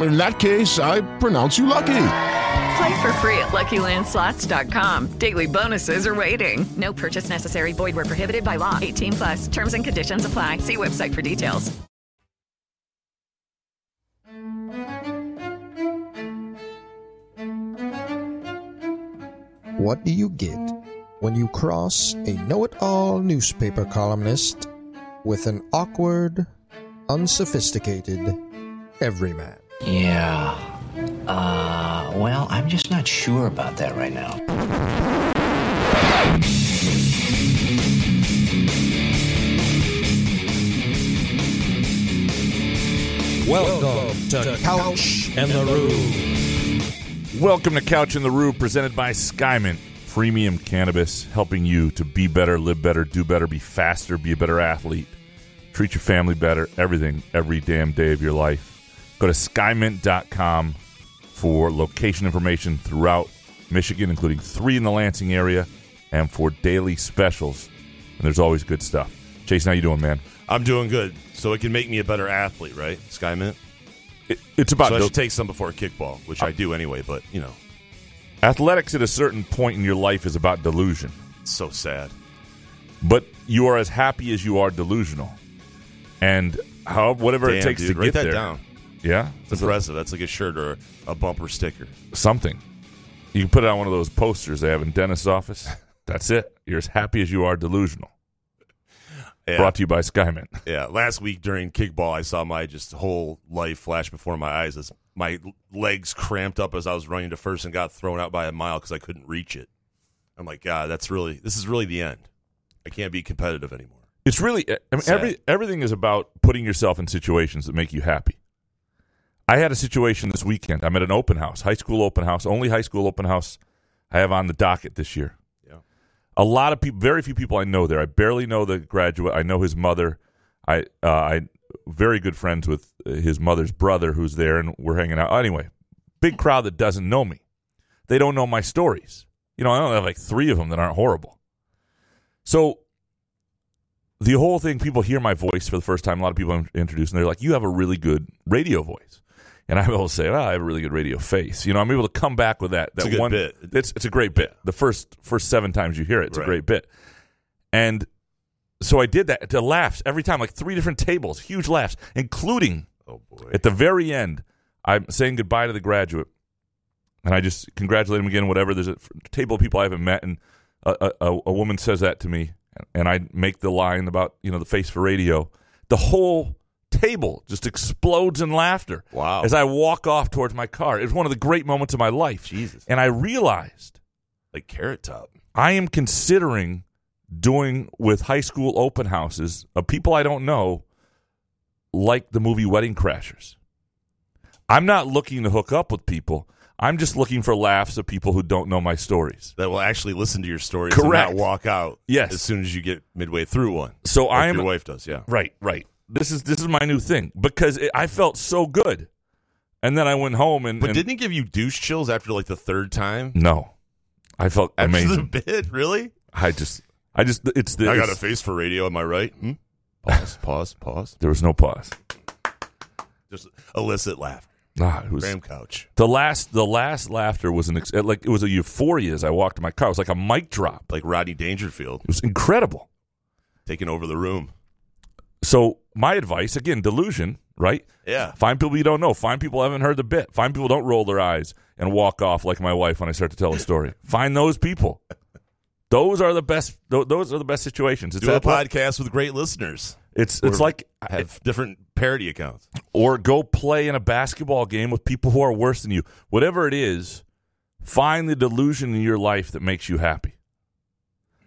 In that case, I pronounce you lucky. Play for free at LuckyLandSlots.com. Daily bonuses are waiting. No purchase necessary. Void where prohibited by law. 18 plus. Terms and conditions apply. See website for details. What do you get when you cross a know-it-all newspaper columnist with an awkward, unsophisticated everyman? Yeah. Uh, well, I'm just not sure about that right now. Welcome to Couch and the Rube. Welcome to Couch in the Rube, presented by Skymint Premium Cannabis, helping you to be better, live better, do better, be faster, be a better athlete, treat your family better, everything, every damn day of your life. Go to skymint.com for location information throughout Michigan, including three in the Lansing area, and for daily specials. And there's always good stuff. Jason, how you doing, man? I'm doing good. So it can make me a better athlete, right? Sky Mint? It, it's about so I should take some before kickball, which I do anyway, but, you know, athletics at a certain point in your life is about delusion. it's so sad. but you are as happy as you are delusional, and how whatever it takes dude, to get that there. down. Yeah, It's impressive. That's like a shirt or a bumper sticker. something. You can put it on one of those posters they have in dentist's office. That's it. You're as happy as you are delusional. Yeah. Brought to you by Skymint. Yeah, last week during kickball, I saw my just whole life flash before my eyes as my legs cramped up as I was running to first and got thrown out by a mile because I couldn't reach it. I'm like, God, that's really this is really the end. I can't be competitive anymore. It's really I mean, every everything is about putting yourself in situations that make you happy. I had a situation this weekend. I'm at an open house, high school open house, only high school open house I have on the docket this year. Yeah. A lot of people, very few people I know there. I barely know the graduate. I know his mother. I uh, I very good friends with uh, his mother's brother who's there, and we're hanging out. Anyway, big crowd that doesn't know me. They don't know my stories. You know, I only have like three of them that aren't horrible. So the whole thing, people hear my voice for the first time. A lot of people I'm introduced, and they're like, "You have a really good radio voice." And I will say, well, I have a really good radio face. You know, I'm able to come back with that. That It's one bit. It's it's a great bit. The first first seven times you hear it, it's a great bit. And so I did that to laughs every time, like three different tables, huge laughs, including Oh boy. at the very end. I'm saying goodbye to the graduate, and I just congratulate him again. Whatever. There's a table of people I haven't met, and a, a, a woman says that to me, and I make the line about you know the face for radio. The whole table just explodes in laughter. Wow. As I walk off towards my car, it was one of the great moments of my life. Jesus. And I realized like carrot top. I am considering doing with high school open houses of people I don't know, like the movie Wedding Crashers. I'm not looking to hook up with people. I'm just looking for laughs of people who don't know my stories. That will actually listen to your stories Correct. and not walk out Yes. as soon as you get midway through one. So Like I'm your wife does, yeah. right, right. This is this is my new thing because it, I felt so good, and then I went home and, But and didn't it give you douche chills after like the third time? no, I felt After amazing. the bit, really? I just, I just, it's the I got a face for radio. Am I right? Hmm? Pause. pause. Pause. There was no pause. Just illicit laughter. Ah, it was Graham Couch. the last. The last laughter was an ex- like it was a euphoria as I walked to my car. It was like a mic drop. Like Rodney Dangerfield It was incredible. taking over the room. So my advice again, delusion, right? Yeah. Find people you don't know. Find people who haven't heard the bit. Find people who don't roll their eyes and walk off like my wife when I start to tell a story. Find those people. Those are the best. tho- Those are the best situations. It's Do a podcast with great listeners. It's it's like have different parody accounts. or go play in a basketball game with people who are worse than you. Whatever it is, find the delusion in your life that makes you happy.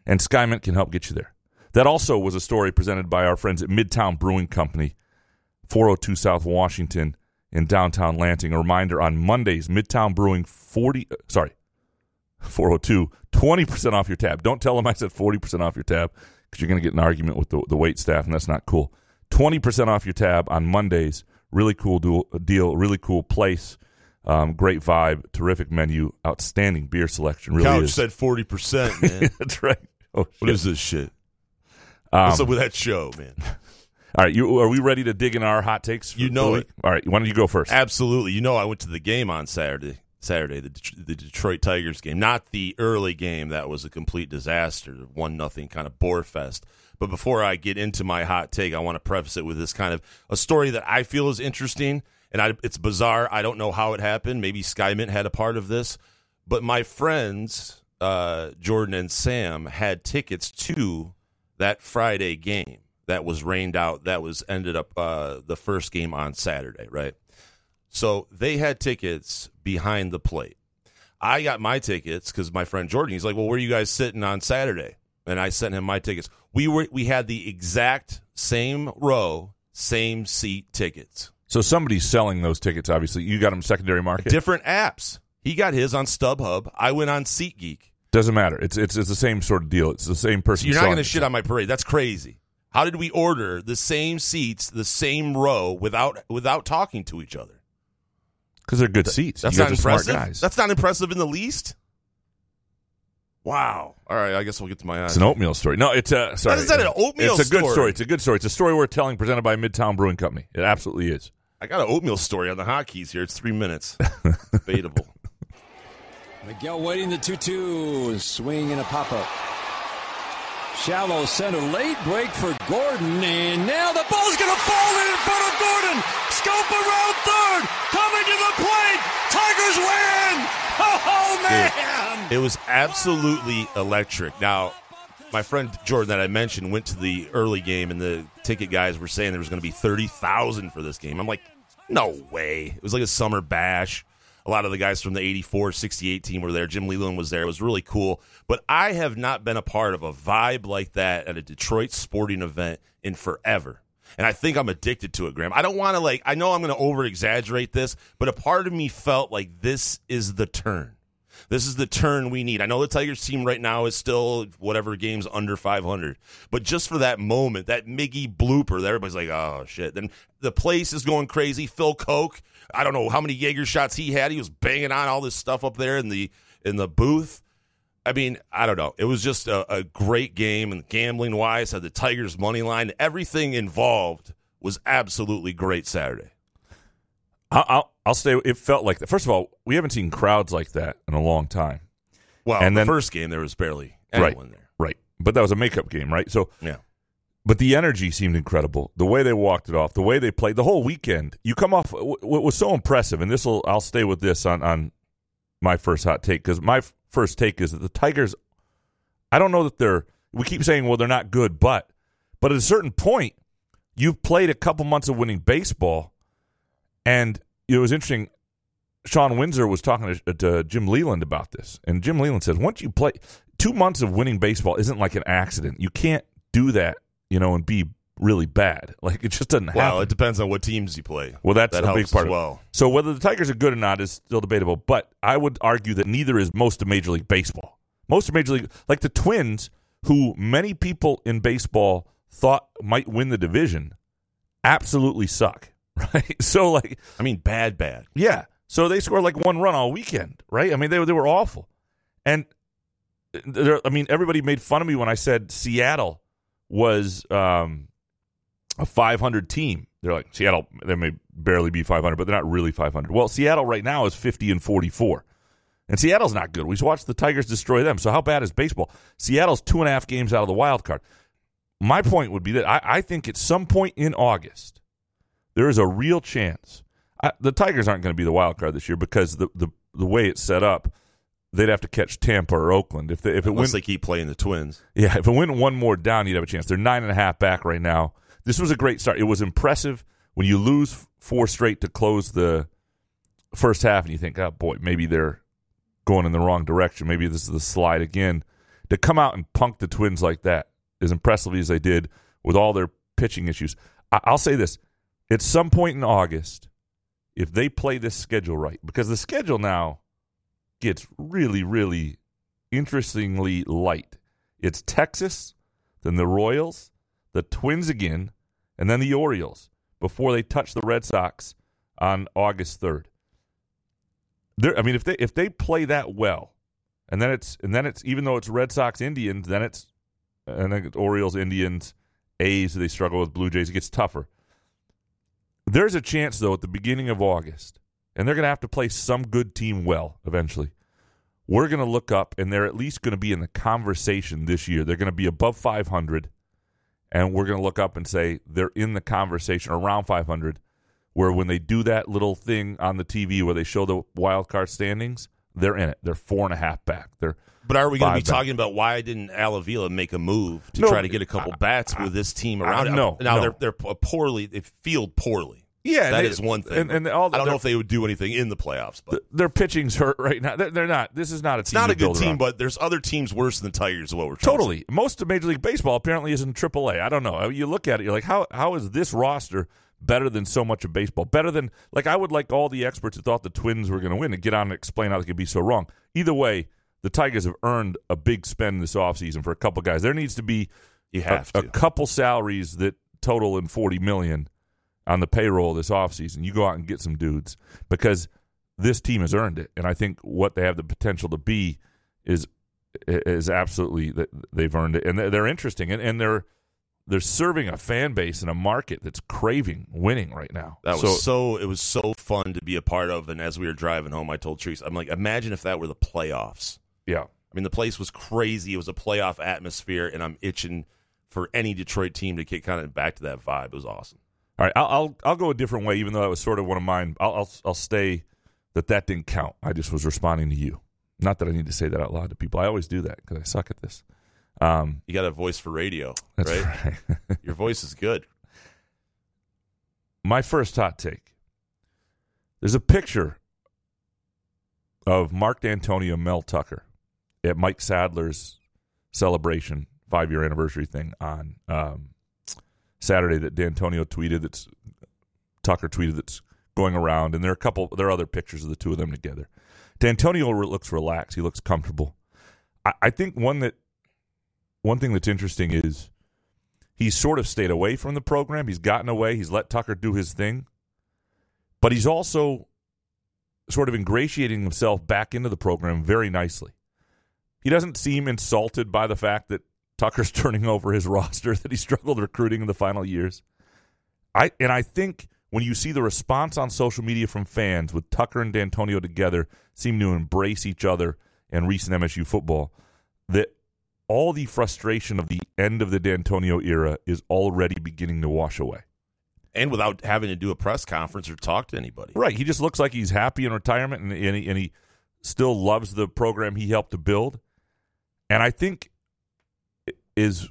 And Skymint can help get you there. That also was a story presented by our friends at Midtown Brewing Company, 402 South Washington in downtown Lansing. A reminder on Mondays, Midtown Brewing 40 uh, sorry, 402 20% off your tab. Don't tell them I said 40% off your tab because you're going to get an argument with the, the wait staff, and that's not cool. 20% off your tab on Mondays. Really cool deal, deal really cool place. Um, great vibe, terrific menu, outstanding beer selection. Really Couch is. said forty percent, man. that's right. Oh, What is this shit? Um, What's up with that show, man? All right, you are we ready to dig in our hot takes? For, You know it. All right, why don't you go first? Absolutely. You know, I went to the game on Saturday. Saturday, the, Det- the Detroit Tigers game, not the early game that was a complete disaster, one nothing kind of bore fest. But before I get into my hot take, I want to preface it with this kind of a story that I feel is interesting, and I, it's bizarre. I don't know how it happened. Maybe Skymint had a part of this, but my friends uh, Jordan and Sam had tickets to that Friday game that was rained out. That was ended up uh, the first game on Saturday, right? So they had tickets behind the plate. I got my tickets because my friend Jordan, he's like, "Well, where are you guys sitting on Saturday?" And I sent him my tickets. We were we had the exact same row, same seat tickets. So somebody's selling those tickets. Obviously, you got them secondary market. Different apps. He got his on StubHub. I went on SeatGeek. Doesn't matter. It's it's it's the same sort of deal. It's the same person. So you're not going to it. shit on my parade. That's crazy. How did we order the same seats, the same row, without without talking to each other? because they're good seats. That's you not impressive. guys. That's not impressive in the least. Wow. All right, I guess we'll get to my. It's an oatmeal story. No, it's a sorry. is that, an oatmeal It's a good story? It's a good story. It's a story we're telling, presented by Midtown Brewing Company. It absolutely is. I got an oatmeal story on the hotkeys here. It's three minutes. Debatable. Miguel waiting the 2 2. Swing and a pop up. Shallow center. Late break for Gordon. And now the ball's going to fall in in front of Gordon. Scope around third. Coming to the plate. Tigers win. Oh, man. It was absolutely electric. Now, my friend Jordan that I mentioned went to the early game, and the ticket guys were saying there was going to be thirty thousand for this game. I'm like, no way. It was like a summer bash. A lot of the guys from the 84, 68 team were there. Jim Leyland was there. It was really cool. But I have not been a part of a vibe like that at a Detroit sporting event in forever. And I think I'm addicted to it, Graham. I don't want to, like, I know I'm going to over exaggerate this, but a part of me felt like this is the turn. This is the turn we need. I know the Tigers team right now is still whatever games under 500, but just for that moment, that Miggy blooper, that everybody's like, oh shit. Then the place is going crazy. Phil Koch, I don't know how many Jaeger shots he had. He was banging on all this stuff up there in the in the booth. I mean, I don't know. It was just a, a great game, and gambling wise, had the Tigers money line. Everything involved was absolutely great Saturday. I'll, I'll I'll stay. It felt like that. First of all, we haven't seen crowds like that in a long time. Well, And the then- first game there was barely right, anyone there. right. But that was a makeup game, right? So Yeah. But the energy seemed incredible. The way they walked it off, the way they played, the whole weekend. You come off. What was so impressive, and this will. I'll stay with this on on my first hot take because my f- first take is that the Tigers. I don't know that they're. We keep saying, well, they're not good, but but at a certain point, you've played a couple months of winning baseball, and it was interesting. Shawn Windsor was talking to, to Jim Leyland about this, and Jim Leyland says once you play two months of winning baseball isn't like an accident. You can't do that, you know, and be really bad. Like it just doesn't Well, happen. it depends on what teams you play. Well, that's that a big part as well. So whether the Tigers are good or not is still debatable. But I would argue that neither is most of Major League Baseball. Most of Major League, like the Twins, who many people in baseball thought might win the division, absolutely suck. Right? So like, I mean, bad, bad. yeah. So they scored like one run all weekend, right? I mean, they they were awful, and uh, I mean, everybody made fun of me when I said Seattle was um, a 500 team. They're like Seattle. They may barely be 500, but they're not really 500. Well, Seattle right now is 50 and 44, and Seattle's not good. We just watched the Tigers destroy them. So how bad is baseball? Seattle's two and a half games out of the wild card. My point would be that I, I think at some point in August there is a real chance. I, the Tigers aren't going to be the wild card this year because the, the the way it's set up, they'd have to catch Tampa or Oakland. If they, if it Unless went, they keep playing the Twins. yeah, if it went one more down, you'd have a chance. They're nine and a half back right now. This was a great start. It was impressive when you lose four straight to close the first half, and you think, oh boy, maybe they're going in the wrong direction. Maybe this is the slide again. To come out and punk the Twins like that, as impressively as they did with all their pitching issues. I- I'll say this: at some point in August, if they play this schedule right, because the schedule now gets really, really interestingly light. It's Texas, then the Royals, the Twins again, and then the Orioles before they touch the Red Sox on August third. There, I mean, if they if they play that well, and then it's and then it's even though it's Red Sox Indians, then it's and then it's Orioles Indians A's. They struggle with Blue Jays. It gets tougher. There's a chance though at the beginning of August, and they're going to have to play some good team well eventually. We're going to look up, and they're at least going to be in the conversation this year. They're going to be above 500, and we're going to look up and say they're in the conversation around 500. Where when they do that little thing on the TV where they show the wild card standings, they're in it. They're four and a half back. They're But are we going to be back. talking about why didn't Al Avila make a move to No, try to get a couple bats with this team around? I- no, now no. they're they're poorly. They field poorly. Yeah, that they- is one thing. and- and all the- I don't know if they would do anything in the playoffs, but Th- their pitching's hurt right now. They're, they're not. This is not a it's team. not a good team. around. But there's other teams worse than the Tigers. Is what we're Totally. Most of Major League Baseball apparently is in AAA. I don't know. You look at it, you're like, how how is this roster better than so much of baseball? Better than like I would like all the experts who thought the Twins were going to win to get on and explain how they could be so wrong. Either way, the Tigers have earned a big spend this offseason for a couple guys. There needs to be You a- have a, to. couple salaries that total in 40 million on the payroll this offseason. You go out and get some dudes because this team has earned it. And I think what they have the potential to be is is absolutely that they've earned it. And they're, interesting and, and they're they're serving a fan base in a market that's craving winning right now. That was so, It was so fun to be a part of. And as we were driving home, I told Teresa, I'm like, imagine if that were the playoffs. yeah. I mean, the place was crazy. It was a playoff atmosphere, and I'm itching for any Detroit team to get kind of back to that vibe. It was awesome. All right, I'll, I'll I'll go a different way, even though that was sort of one of mine. I'll I'll, I'll stay that that didn't count. I just was responding to you. Not that I need to say that out loud to people. I always do that because I suck at this. Um, You got a voice for radio, right? right. Your voice is good. My first hot take. There's a picture of Mark Dantonio, Mel Tucker, at Mike Sadler's celebration five year anniversary thing on um, Saturday that Dantonio tweeted. That's Tucker tweeted. That's going around, and there are a couple. There are other pictures of the two of them together. Dantonio looks relaxed. He looks comfortable. I, I think one that one thing that's interesting is he's sort of stayed away from the program. He's gotten away. He's let Tucker do his thing. But he's also sort of ingratiating himself back into the program very nicely. He doesn't seem insulted by the fact that Tucker's turning over his roster that he struggled recruiting in the final years. I and I think when you see the response on social media from fans with Tucker and Dantonio together seem to embrace each other and recent MSU football, that all the frustration of the end of the Dantonio era is already beginning to wash away. And without having to do a press conference or talk to anybody. Right. He just looks like he's happy in retirement and, and, he, and he still loves the program he helped to build. And I think is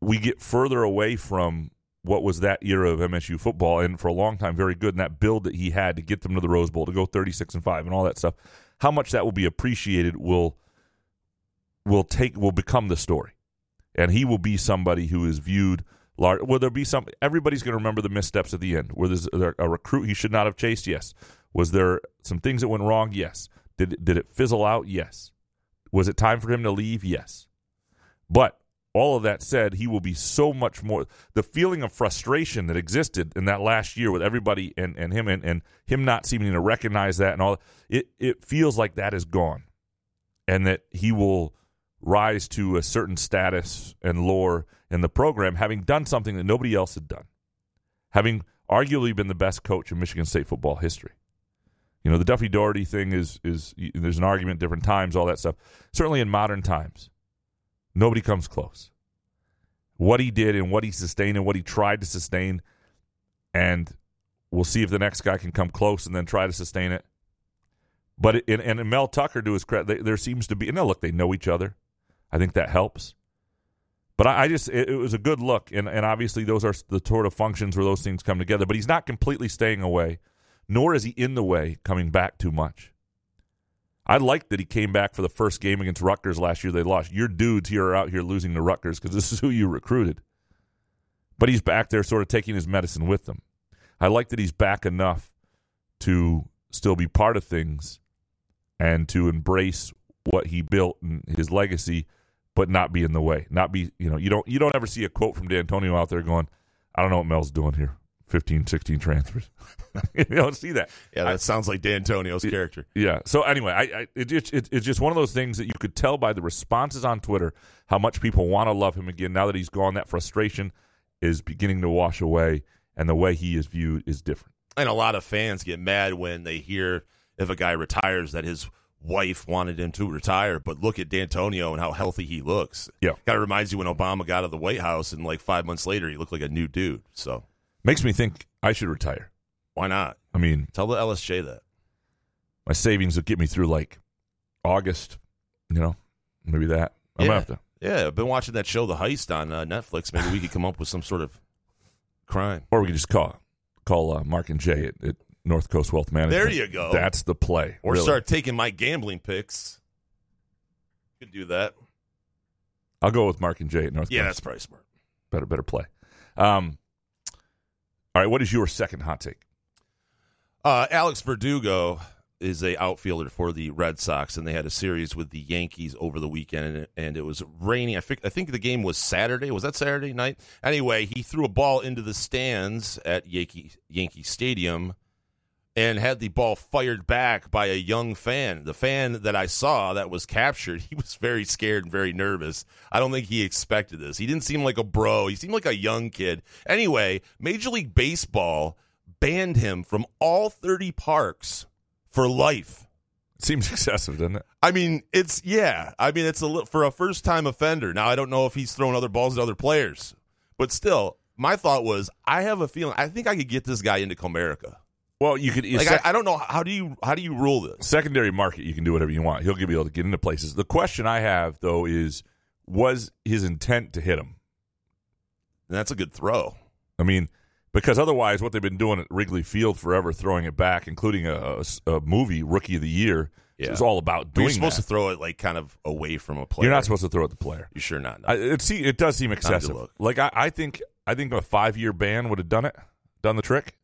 we get further away from what was that year of MSU football and for a long time very good And that build that he had to get them to the Rose Bowl to go 36 and 5 and all that stuff. How much that will be appreciated will will take will become the story. And he will be somebody who is viewed large. Will there be some? Everybody's going to remember the missteps at the end. Were there a recruit he should not have chased? Yes. Was there some things that went wrong? Yes. Did did it fizzle out? Yes. Was it time for him to leave? Yes. But all of that said, he will be so much more. The feeling of frustration that existed in that last year with everybody and, and him and, and him not seeming to recognize that and all it it feels like that is gone, and that he will rise to a certain status and lore in the program, having done something that nobody else had done, having arguably been the best coach in Michigan State football history. You know, the Duffy Daugherty thing is is there's an argument, different times, all that stuff. Certainly in modern times, nobody comes close. What he did and what he sustained and what he tried to sustain, and we'll see if the next guy can come close and then try to sustain it. But it, and, and Mel Tucker, to his credit, there seems to be. And now look, they know each other. I think that helps. But I, I just it, it, was a good look, and and obviously those are the sort of functions where those things come together. But he's not completely staying away, nor is he in the way coming back too much. I like that he came back for the first game against Rutgers last year. They lost. Your dudes here are out here losing to Rutgers because this is who you recruited. But he's back there, sort of taking his medicine with them. I like that he's back enough to still be part of things and to embrace what he built and his legacy, but not be in the way. Not be, you know, you don't you don't ever see a quote from Dantonio out there going, I don't know what Mel's doing here. 15, 16 transfers. you don't see that. Yeah, that I, sounds like Dantonio's character. Yeah. So anyway, I, I it, it, it's just one of those things that you could tell by the responses on Twitter how much people want to love him again. Now that he's gone, that frustration is beginning to wash away, and the way he is viewed is different. And a lot of fans get mad when they hear if a guy retires that his wife wanted him to retire, but look at Dantonio and how healthy he looks. Yeah. Kind of reminds you when Obama got out of the White House and like five months later he looked like a new dude. So makes me think I should retire. Why not? I mean, tell the LSJ that. My savings will get me through like August, you know, maybe that. I'm yeah. to. Yeah, I've been watching that show, The Heist, on uh, Netflix. Maybe we could come up with some sort of crime, or we could just call call uh, Mark and Jay at, at North Coast Wealth Management. There you go. That's the play. Or really. start taking my gambling picks. Could do that. I'll go with Mark and Jay at North. Yeah, Coast. that's probably smart. Better, better play. Um, all right, what is your second hot take? Uh, Alex Verdugo is a outfielder for the Red Sox, and they had a series with the Yankees over the weekend, and, and it was raining. I think I think the game was Saturday. Was that Saturday night? Anyway, he threw a ball into the stands at Yankee Yankee Stadium, and had the ball fired back by a young fan. The fan that I saw that was captured, he was very scared and very nervous. I don't think he expected this. He didn't seem like a bro. He seemed like a young kid. Anyway, Major League Baseball banned him from all 30 parks for life. Seems excessive, doesn't it? I mean, it's yeah. I mean, it's a for a first time offender. Now, I don't know if he's throwing other balls at other players, but still, my thought was, I have a feeling. I think I could get this guy into Comerica. Well, you could. Like, sec- I, I, don't know how do you how do you rule this secondary market? You can do whatever you want. He'll be able to get into places. The question I have though is, was his intent to hit him? And that's a good throw. I mean, because otherwise, what they've been doing at Wrigley Field forever, throwing it back, including a, a, a movie Rookie of the Year, yeah. is all about doing. You're supposed that. to throw it like kind of away from a player. You're not supposed to throw at the player. You sure not? No. I, it see, it does seem excessive. Like I, I think, I think a five year ban would have done it, done the trick,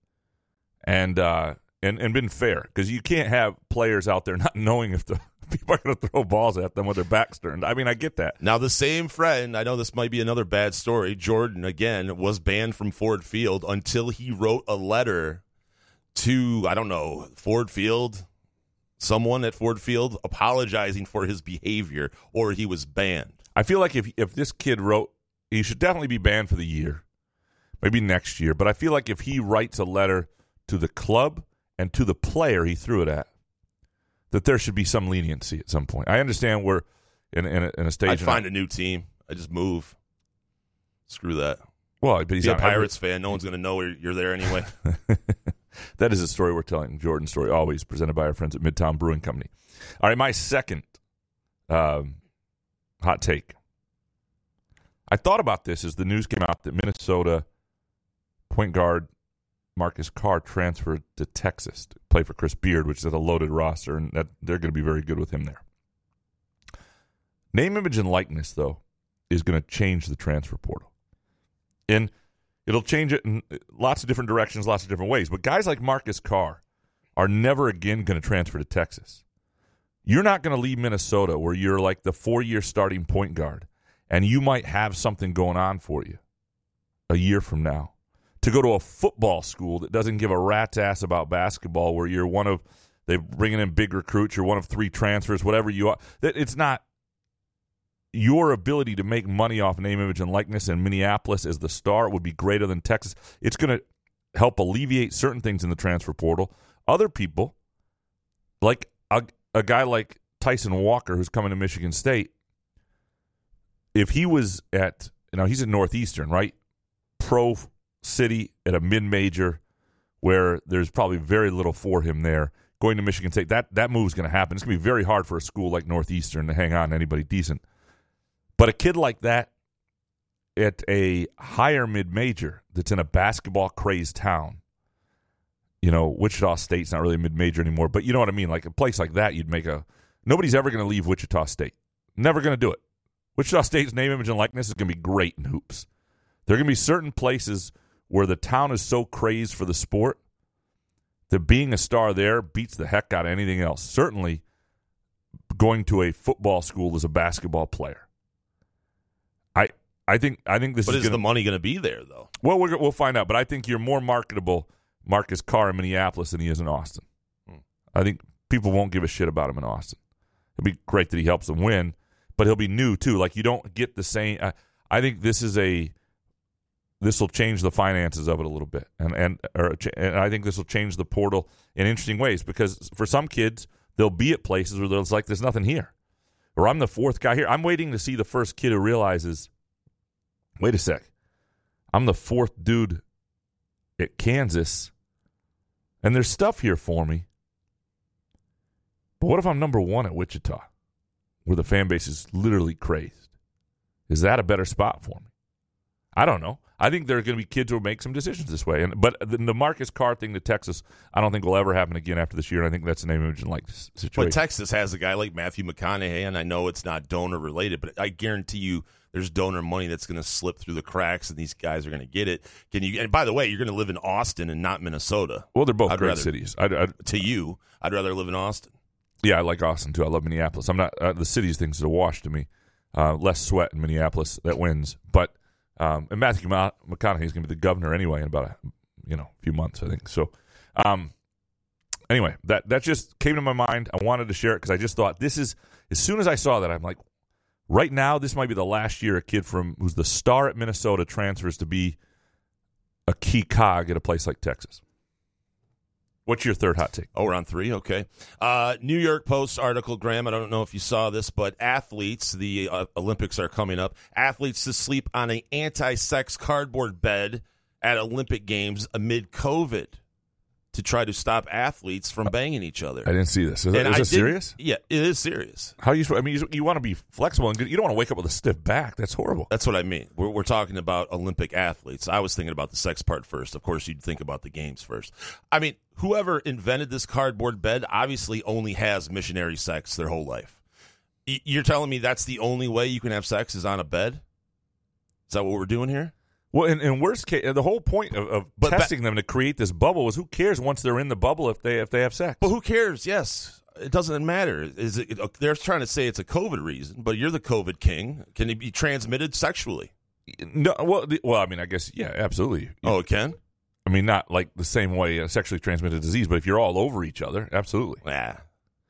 and uh, and and been fair because you can't have players out there not knowing if the people are going to throw balls at them with their backs turned. I mean, I get that. Now, the same friend, I know this might be another bad story. Jordan, again, was banned from Ford Field until he wrote a letter to, I don't know, Ford Field, someone at Ford Field apologizing for his behavior, or he was banned. I feel like if if this kid wrote, he should definitely be banned for the year, maybe next year. But I feel like if he writes a letter to the club and to the player he threw it at, that there should be some leniency at some point. I understand we're in, in, a, in a stage. I'd find a new team. I just move. Screw that. Well, but he's Be a Pirates every... fan. No one's going to know you're there anyway. that is a story we're telling. Jordan's story, always presented by our friends at Midtown Brewing Company. All right, my second um, hot take. I thought about this as the news came out that Minnesota point guard Marcus Carr transferred to Texas to play for Chris Beard, which is a loaded roster, and that they're going to be very good with him there. Name, image, and likeness, though, is going to change the transfer portal. And it'll change it in uh, lots of different directions, lots of different ways. But guys like Marcus Carr are never again going to transfer to Texas. You're not going to leave Minnesota where you're like the four year starting point guard, and you might have something going on for you a year from now to go to a football school that doesn't give a rat's ass about basketball, where you're one of they're bringing in big recruits, you're one of three transfers, whatever you are. It's not your ability to make money off name, image, and likeness in Minneapolis as the star would be greater than Texas. It's going to help alleviate certain things in the transfer portal. Other people, like a, a guy like Tyson Walker, who's coming to Michigan State, if he was at, you know, he's at Northeastern, right? Pro city at a mid major where there's probably very little for him there going to Michigan State. That that move is going to happen. It's going to be very hard for a school like Northeastern to hang on to anybody decent. But a kid like that at a higher mid major that's in a basketball crazed town, you know, Wichita State's not really a mid major anymore, but you know what I mean? Like a place like that, you'd make a. Nobody's ever going to leave Wichita State. Never going to do it. Wichita State's name, image, and likeness is going to be great in hoops. There are going to be certain places where the town is so crazed for the sport that being a star there beats the heck out of anything else. Certainly, going to a football school as a basketball player. I I think I think this is But is, is gonna, the money going to be there though? well, we're, we'll find out. But I think you're more marketable, Marcus Carr in Minneapolis than he is in Austin. Hmm. I think people won't give a shit about him in Austin. It'd be great that he helps them win, but he'll be new too. Like you don't get the same. I think this is a. This will change the finances of it a little bit, and and or, and I think this will change the portal in interesting ways because for some kids they'll be at places where there's like there's nothing here, or I'm the fourth guy here. I'm waiting to see the first kid who realizes, wait a sec, I'm the fourth dude at Kansas, and there's stuff here for me. But what if I'm number one at Wichita, where the fan base is literally crazed? Is that a better spot for me? I don't know. I think there are going to be kids who will make some decisions this way. And but the, the Marcus Carr thing to Texas, I don't think will ever happen again after this year. And I think that's an image and like situation. But Texas has a guy like Matthew McConaughey, and I know it's not donor related, but I guarantee you there's donor money that's going to slip through the cracks, and these guys are going to get it. Can you? And by the way, you're going to live in Austin and not Minnesota. well, they're both I'd great rather- cities. I, I, To you, I'd rather live in Austin. yeah, I like Austin too. I love Minneapolis. I'm not uh, the cities things are a wash to me. Uh, less sweat in Minneapolis that wins, but um, and Matthew Ma- McConaughey is going to be the governor anyway in about a you know few months, I think. So, um, anyway, that that just came to my mind. I wanted to share it because I just thought this is as soon as I saw that, I'm like, right now this might be the last year a kid from who's the star at Minnesota transfers to be a key cog at a place like Texas. What's your third hot take? Oh, we're on three. Okay. Uh, New York Post article, Graham. I don't know if you saw this, but athletes, the uh, Olympics are coming up. Athletes to sleep on an anti-sex cardboard bed at Olympic Games amid COVID to try to stop athletes from banging each other. I didn't see this. Is, that, is this serious? Yeah, it is serious. How you? I mean, you, you want to be flexible and good. You don't want to wake up with a stiff back. That's horrible. That's what I mean. We're, we're talking about Olympic athletes. I was thinking about the sex part first. Of course, you'd think about the games first. I mean, whoever invented this cardboard bed obviously only has missionary sex their whole life. You're telling me that's the only way you can have sex is on a bed? Is that what we're doing here? Well, in, in worst case, the whole point of, of But ba- testing them to create this bubble was who cares once they're in the bubble if they if they have sex. But who cares? Yes. It doesn't matter. Is it? Uh, they're trying to say it's a COVID reason, but you're the COVID king. Can it be transmitted sexually? No, well, the, well, I mean, I guess yeah, absolutely. Oh, it can. I mean, not like the same way a sexually transmitted disease, but if you're all over each other, absolutely. Yeah.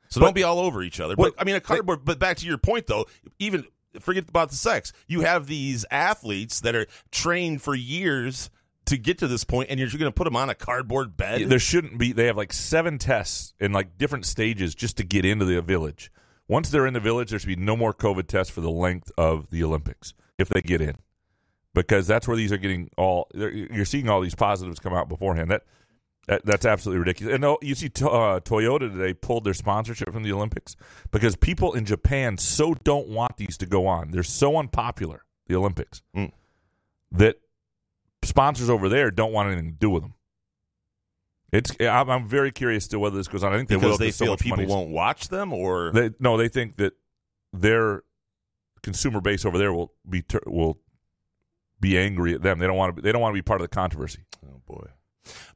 So But- don't be all over each other. Well, But I mean, a cardboard. But back to your point, though, even forget about the sex. You have these athletes that are trained for years to get to this point, and you're going to put them on a cardboard bed. There shouldn't be. They have like seven tests in like different stages just to get into the village. Once they're in the village, there should be no more COVID tests for the length of the Olympics if they get in, because that's where these are getting all. You're seeing all these positives come out beforehand. That, that that's absolutely ridiculous. And you see, uh, Toyota today pulled their sponsorship from the Olympics because people in Japan so don't want these to go on. They're so unpopular, the Olympics, Mm. that sponsors over there don't want anything to do with them. It's I'm, I'm very curious to whether this goes on. I think they will. they because so feel people won't watch them, or They, no, they think that their consumer base over there will be tur- will be angry at them. They don't want to. They don't want to be part of the controversy. oh boy.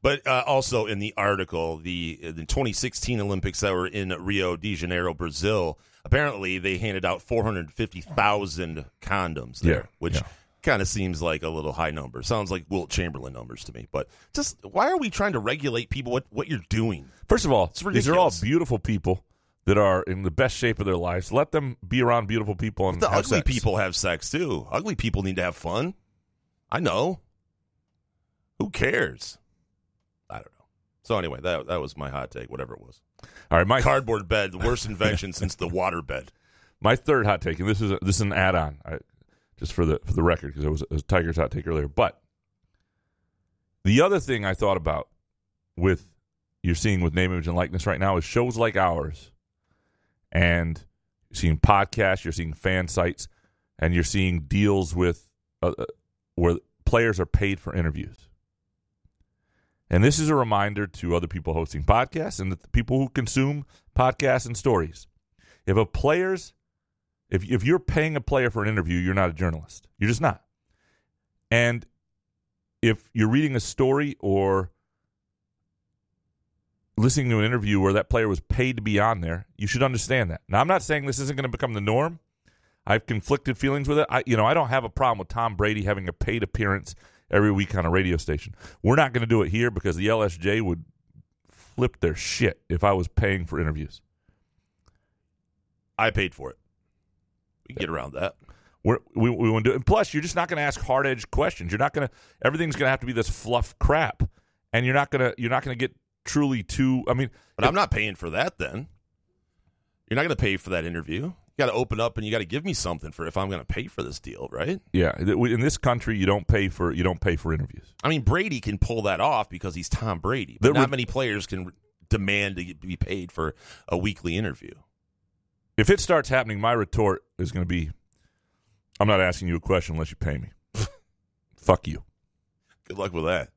But uh, also in the article, the the 2016 Olympics that were in Rio de Janeiro, Brazil, apparently they handed out 450,000 condoms there, Yeah, which yeah. kind of seems like a little high number. Sounds like Wilt Chamberlain numbers to me. But just why are we trying to regulate people what what you're doing? First of all, these are all beautiful people that are in the best shape of their lives. Let them be around beautiful people and The ugly sex. people have sex too. Ugly people need to have fun. I know. Who cares? I don't know. So anyway, that that was my hot take, whatever it was. All right, my Cardboard bed, the worst invention since the water bed. My third hot take, and this is a, this is an add-on, I, just for the for the record, because it was, it was Tiger's hot take earlier. But the other thing I thought about with you're seeing with name, image, and likeness right now is shows like ours, and you're seeing podcasts, you're seeing fan sites, and you're seeing deals with uh, uh, where players are paid for interviews. And this is a reminder to other people hosting podcasts and the people who consume podcasts and stories. If a player's if if you're paying a player for an interview, you're not a journalist. You're just not. And if you're reading a story or listening to an interview where that player was paid to be on there, you should understand that. Now, I'm not saying this isn't going to become the norm. I have conflicted feelings with it. I, you know, I don't have a problem with Tom Brady having a paid appearance every week on a radio station. We're not going to do it here because the LSJ would flip their shit if I was paying for interviews. I paid for it. We can get around that. We're, we we want to do it. And plus, you're just not going to ask hard edged questions. You're not going to. Everything's going to have to be this fluff crap, and you're not going to. You're not going to get truly too. I mean, But I'm not paying for that then. You're not going to pay for that interview. You got to open up and you got to give me something for if I'm going to pay for this deal, right? yeah. In this country, you don't pay for you don't pay for interviews. I mean, Brady can pull that off because he's Tom Brady. But not many players can demand to be paid for a weekly interview. If it starts happening, my retort is going to be, "I'm not asking you a question unless you pay me." Fuck you. Good luck with that.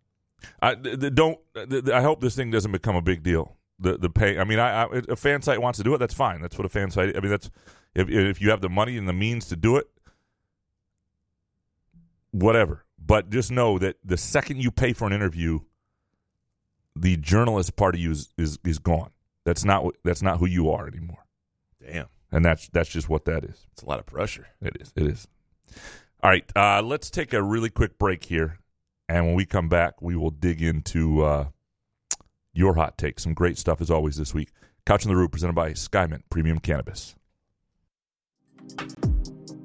I th- th- don't. th- th- I hope this thing doesn't become a big deal. The the pay. I mean, I, I a fan site wants to do it. That's fine. That's what a fan site. I mean, that's if if you have the money and the means to do it, whatever. But just know that the second you pay for an interview, the journalist part of you is is, is gone. That's not that's not who you are anymore. Damn. And that's that's just what that is. It's a lot of pressure. It is. It is. All right. Uh, let's take a really quick break here, and when we come back, we will dig into uh, your hot take. Some great stuff as always this week. Couch on the Rube presented by Skymint Premium Cannabis.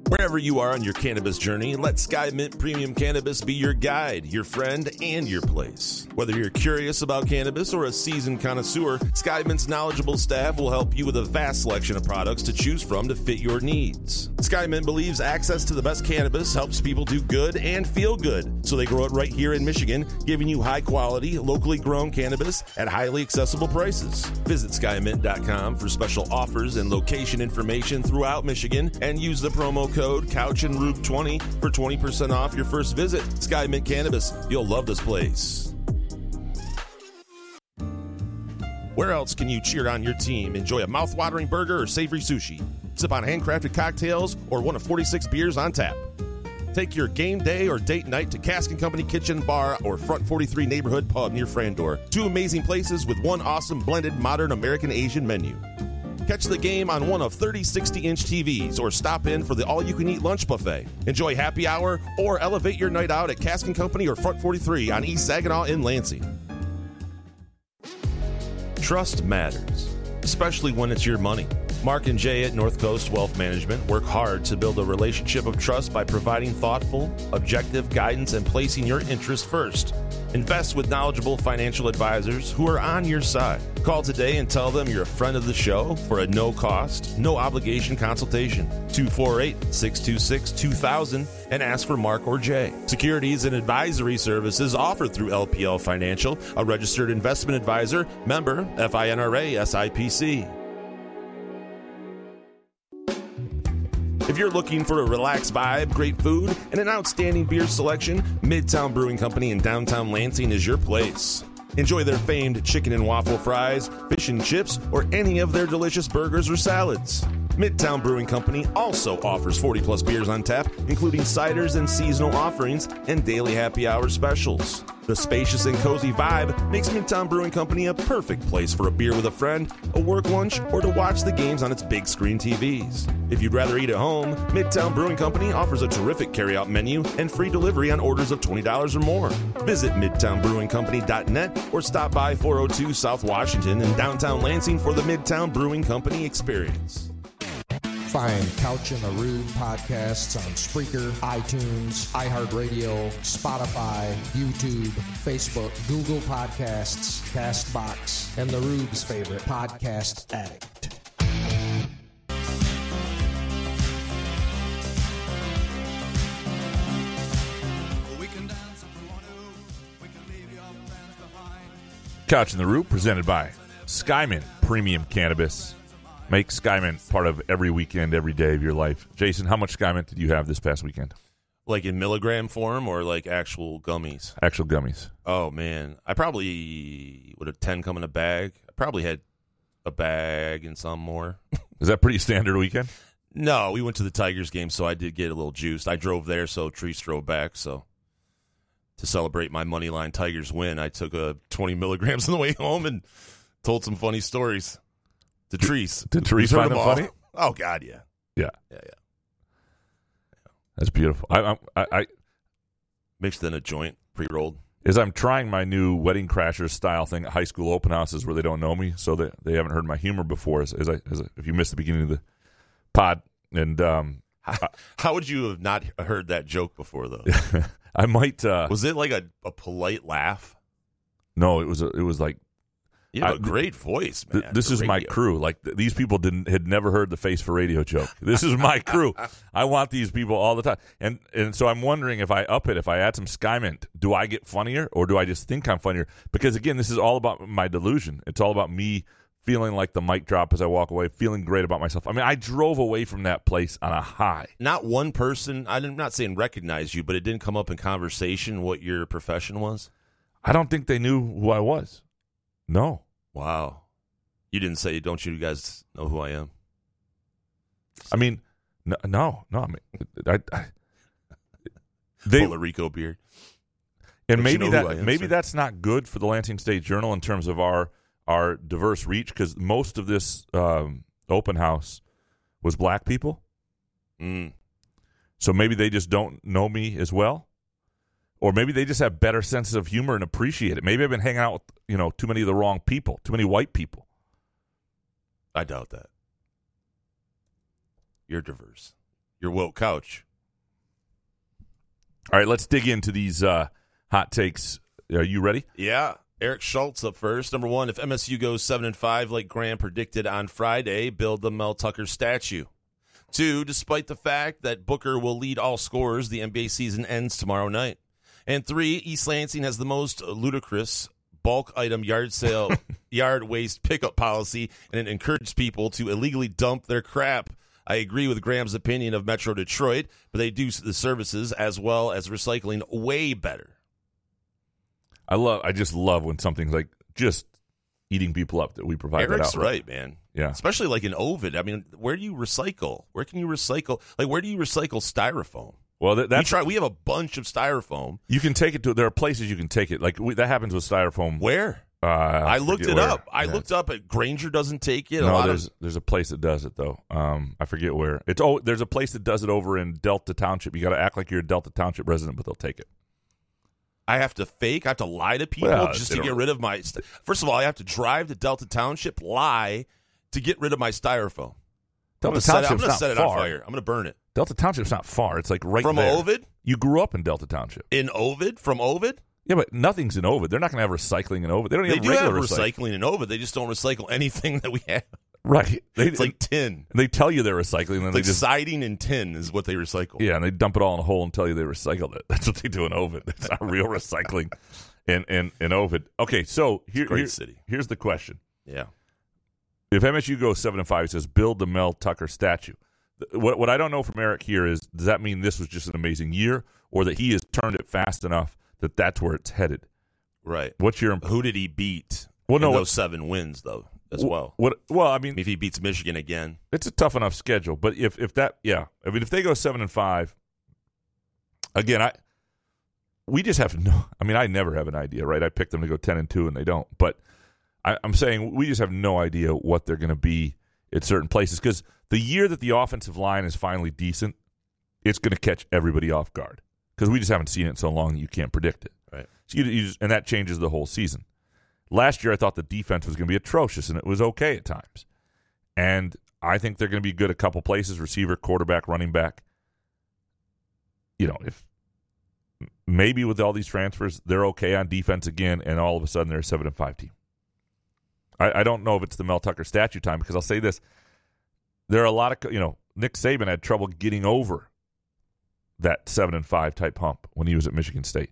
Wherever you are on your cannabis journey, let Sky Mint Premium Cannabis be your guide, your friend, and your place. Whether you're curious about cannabis or a seasoned connoisseur, Sky Mint's knowledgeable staff will help you with a vast selection of products to choose from to fit your needs. Sky Mint believes access to the best cannabis helps people do good and feel good, so they grow it right here in Michigan, giving you high quality, locally grown cannabis at highly accessible prices. Visit skymint.com for special offers and location information throughout Michigan and use the promo code Couch and Rube 20 for 20% off your first visit. Sky Mint Cannabis, you'll love this place. Where else can you cheer on your team, enjoy a mouth-watering burger or savory sushi, sip on handcrafted cocktails, or one of 46 beers on tap? Take your game day or date night to Cask and Company Kitchen Bar or Front 43 Neighborhood Pub near Frandor. Two amazing places with one awesome blended modern American Asian menu. Catch the game on one of 30 60 inch TVs or stop in for the all you can eat lunch buffet. Enjoy happy hour or elevate your night out at Cask and Company or Front 43 on East Saginaw in Lansing. Trust matters, especially when it's your money. Mark and Jay at North Coast Wealth Management work hard to build a relationship of trust by providing thoughtful, objective guidance and placing your interests first. Invest with knowledgeable financial advisors who are on your side. Call today and tell them you're a friend of the show for a no cost, no obligation consultation. 248 626 2000 and ask for Mark or Jay. Securities and advisory services offered through LPL Financial, a registered investment advisor, member FINRA SIPC. If you're looking for a relaxed vibe, great food, and an outstanding beer selection, Midtown Brewing Company in downtown Lansing is your place. Enjoy their famed chicken and waffle fries, fish and chips, or any of their delicious burgers or salads. Midtown Brewing Company also offers 40 plus beers on tap, including ciders and seasonal offerings and daily happy hour specials. The spacious and cozy vibe makes Midtown Brewing Company a perfect place for a beer with a friend, a work lunch, or to watch the games on its big screen TVs. If you'd rather eat at home, Midtown Brewing Company offers a terrific carryout menu and free delivery on orders of $20 or more. Visit MidtownBrewingCompany.net or stop by 402 South Washington in downtown Lansing for the Midtown Brewing Company experience. Find Couch in the Rube podcasts on Spreaker, iTunes, iHeartRadio, Spotify, YouTube, Facebook, Google Podcasts, Castbox, and the Rube's favorite podcast addict. Couch in the Rube, presented by Skymint Premium Cannabis. Make Skymint part of every weekend, every day of your life. Jason, how much Skymint did you have this past weekend? Like in milligram form or like actual gummies? Actual gummies. Oh man, I probably would have ten come in a bag. I probably had a bag and some more. Is that pretty standard weekend? No, we went to the Tigers game, so I did get a little juiced. I drove there, so Treese drove back. So to celebrate my money line Tigers win, I took a twenty milligrams on the way home and told some funny stories to Therese. Did Therese Who's heard find them funny? Oh God, yeah, Yeah, yeah, yeah. that's beautiful. I, I, I, Mixed in a joint, pre-rolled. as I'm trying my new Wedding Crashers style thing at high school open houses where they don't know me, so that they haven't heard my humor before. As, as I, as I, if you missed the beginning of the pod, and um, How, how would you have not heard that joke before, though? I might. Uh, Was it like a, a polite laugh? no, it was. A, it was like You have a I- great voice, man. Th- this is my crew. Like th- these people didn't had never heard the face for radio joke. This is my crew. I want these people all the time, and and so I'm wondering if I up it, if I add some Skymint, do I get funnier or do I just think I'm funnier? Because again, this is all about my delusion. It's all about me feeling like the mic drop as I walk away, feeling great about myself. I mean, I drove away from that place on a high. Not one person. I'm not saying recognize you, but it didn't come up in conversation what your profession was. I don't think they knew who I was. No. Wow. You didn't say, "Don't you guys know who I am?" I mean, no, no, no. I mean, I, I, they Puerto Rico beard. and you maybe know that am, maybe sir? that's not good for the Lansing State Journal in terms of our our diverse reach because most of this um, open house was black people, Mm. so maybe they just don't know me as well, or maybe they just have better senses of humor and appreciate it. Maybe I've been hanging out with you know too many of the wrong people, too many white people. I doubt that. You're diverse. You're woke couch. All right, let's dig into these uh, hot takes. Are you ready? Yeah. Eric Schultz up first. Number one, if MSU goes seven and five, like Graham predicted on Friday, build the Mel Tucker statue. Two, despite the fact that Booker will lead all scorers, the NBA season ends tomorrow night. And three, East Lansing has the most ludicrous bulk item yard sale yard waste pickup policy, and it encourages people to illegally dump their crap. I agree with Graham's opinion of Metro Detroit, but they do the services as well as recycling way better. I love. I just love when something's like just eating people up that we provide that Eric's out. right, man. Yeah. Especially like in Ovid. I mean, where do you recycle? Where can you recycle? Like, where do you recycle styrofoam? Well, that, We that's try. We have a bunch of styrofoam. you can take it to. There are places you can take it. Like we, that happens with styrofoam. Where? Uh, I looked it where. up. I Yeah. looked up at Granger doesn't take it. a No, lot there's of there's a place that does it though. Um, I forget where. It's oh, there's a place that does it over in Delta Township. You got to act like you're a Delta Township resident, but they'll take it. I have to fake. I have to lie to people Well, just to get rid of my. St- First of all, I have to drive to Delta Township, lie to get rid of my styrofoam. I'm Delta gonna set it, I'm gonna set it far. on fire. I'm going to burn it Delta Township's not far. It's like right from there. Ovid. You grew up in Delta Township. In Ovid, from Ovid, Yeah, but nothing's in Ovid. They're not going to have recycling in Ovid. They don't they even do have have regular recycling in Ovid. They just don't recycle anything that we have. Right. They, It's like tin. they tell you they're recycling, and then It's they like just siding and tin is what they recycle. Yeah, and they dump it all in a hole and tell you they recycled it. That's what they do in Ovid. It's not real recycling in, in, in Ovid. Okay, so here, great here- city. here's the question. Yeah. If MSU goes seven and five, he says build the Mel Tucker statue. What what I don't know from Eric here is does that mean this was just an amazing year, or that he has turned it fast enough that that's where it's headed? Right. What's your Who did he beat? Well, no, in those seven wins though, as well. What? Well, I mean, If he beats Michigan again, it's a tough enough schedule. But if if that, yeah, I mean, if they go seven and five, again, I we just have to know. I mean, I never have an idea, right? I pick them to go ten and two, and they don't. But I, I'm saying we just have no idea what they're going to be at certain places because the year that the offensive line is finally decent, it's going to catch everybody off guard because we just haven't seen it in so long that you can't predict it. right? So you, you just, and that changes the whole season. Last year, I thought the defense was going to be atrocious, and it was okay at times. And I think they're going to be good a couple places: receiver, quarterback, running back. You know, if maybe with all these transfers, they're okay on defense again, and all of a sudden they're a seven and five team. I, I don't know if it's the Mel Tucker statue time because I'll say this: there are a lot of you know Nick Saban had trouble getting over that seven and five type hump when he was at Michigan State.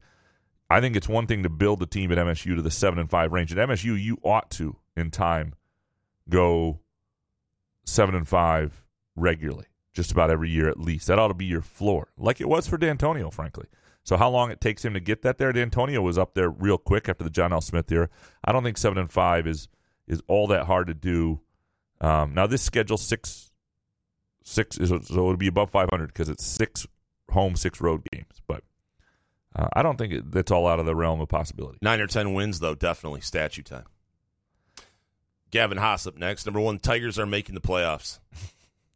I think it's one thing to build the team at MSU to the seven and five range. At MSU, you ought to, in time, go seven and five regularly, just about every year at least. That ought to be your floor, like it was for Dantonio, frankly. So how long it takes him to get that there? Dantonio was up there real quick after the John L. Smith era. I don't think seven and five is is all that hard to do. Um, now this schedule six six is so it'll be above five hundred because it's six home, six road games. But uh, I don't think that's all out of the realm of possibility. Nine or ten wins, though, definitely statue time. Gavin Haas up next. Number one, Tigers are making the playoffs.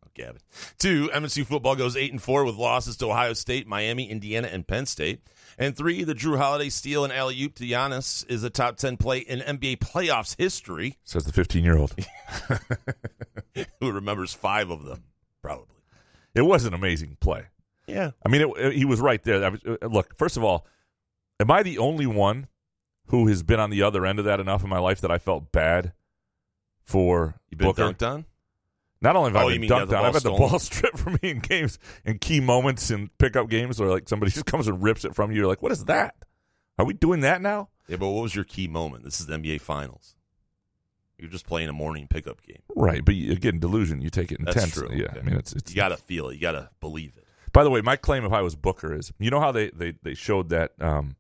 oh, Gavin. Two, MSU football goes eight and four with losses to Ohio State, Miami, Indiana, and Penn State. And three, the Jrue Holiday steal and alley oop to Giannis is a top ten play in NBA playoffs history. Says the fifteen year old who remembers five of them, probably. It was an amazing play. Yeah. I mean, it, it, he was right there. Was, uh, look, first of all, am I the only one who has been on the other end of that enough in my life that I felt bad for You've been Booker? dunked on? Not only have Oh, I been mean you had dunked on, I've had the ball stripped from me in games in key moments in pickup games where like somebody just comes and rips it from you. You're like, what is that? Are we doing that now? Yeah, but what was your key moment? This is the NBA Finals. You're just playing a morning pickup game. Right, but you, again, delusion. You take it That's intense. true. Yeah, Okay. I mean, it's, it's You got to feel it. You got to believe it. By the way, my claim if I was Booker is, you know how they they, they showed that um,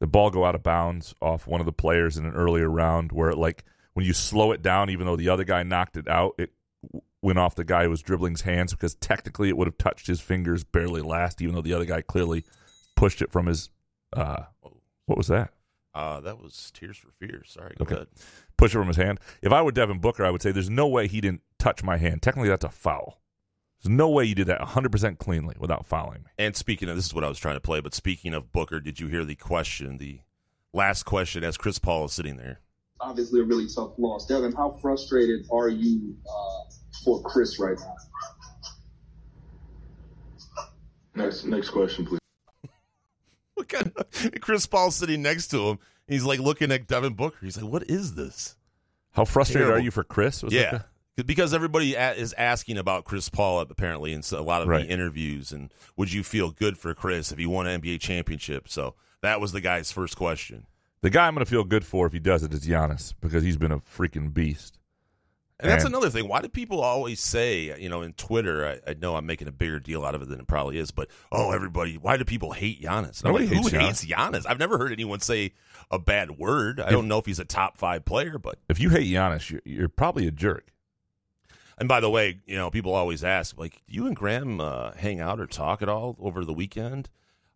the ball go out of bounds off one of the players in an earlier round, where it like when you slow it down, even though the other guy knocked it out, it went off the guy who was dribbling's hands because technically it would have touched his fingers barely last, even though the other guy clearly pushed it from his. Uh, what was that? Uh, that was Tears for Fears. Sorry. Go Okay. ahead. Push it from his hand. If I were Devin Booker, I would say there's no way he didn't touch my hand. Technically, that's a foul. There's no way you did that 100% cleanly without fouling me. And speaking of, this is what I was trying to play, but speaking of Booker, did you hear the question, the last question as Chris Paul is sitting there? Obviously a really tough loss. Devin, how frustrated are you uh, for Chris right now? Next, next question, please. What kind of, Chris Paul sitting next to him. He's like looking at Devin Booker. He's like, what is this? How frustrated Terrible. are you for Chris? Was yeah. the- Because everybody is asking about Chris Paul apparently in a lot of Right. the interviews, and would you feel good for Chris if he won an NBA championship? So that was the guy's first question. The guy I'm going to feel good for if he does it is Giannis because he's been a freaking beast. And that's another thing. Why do people always say, you know, in Twitter, I, I know I'm making a bigger deal out of it than it probably is, but oh, everybody, why do people hate Giannis? And I'm Nobody like, who hates hates Giannis? I've never heard anyone say a bad word. I don't know if he's a top five player, but If you hate Giannis, you're, you're probably a jerk. And by the way, you know, people always ask, like, do you and Graham uh, hang out or talk at all over the weekend?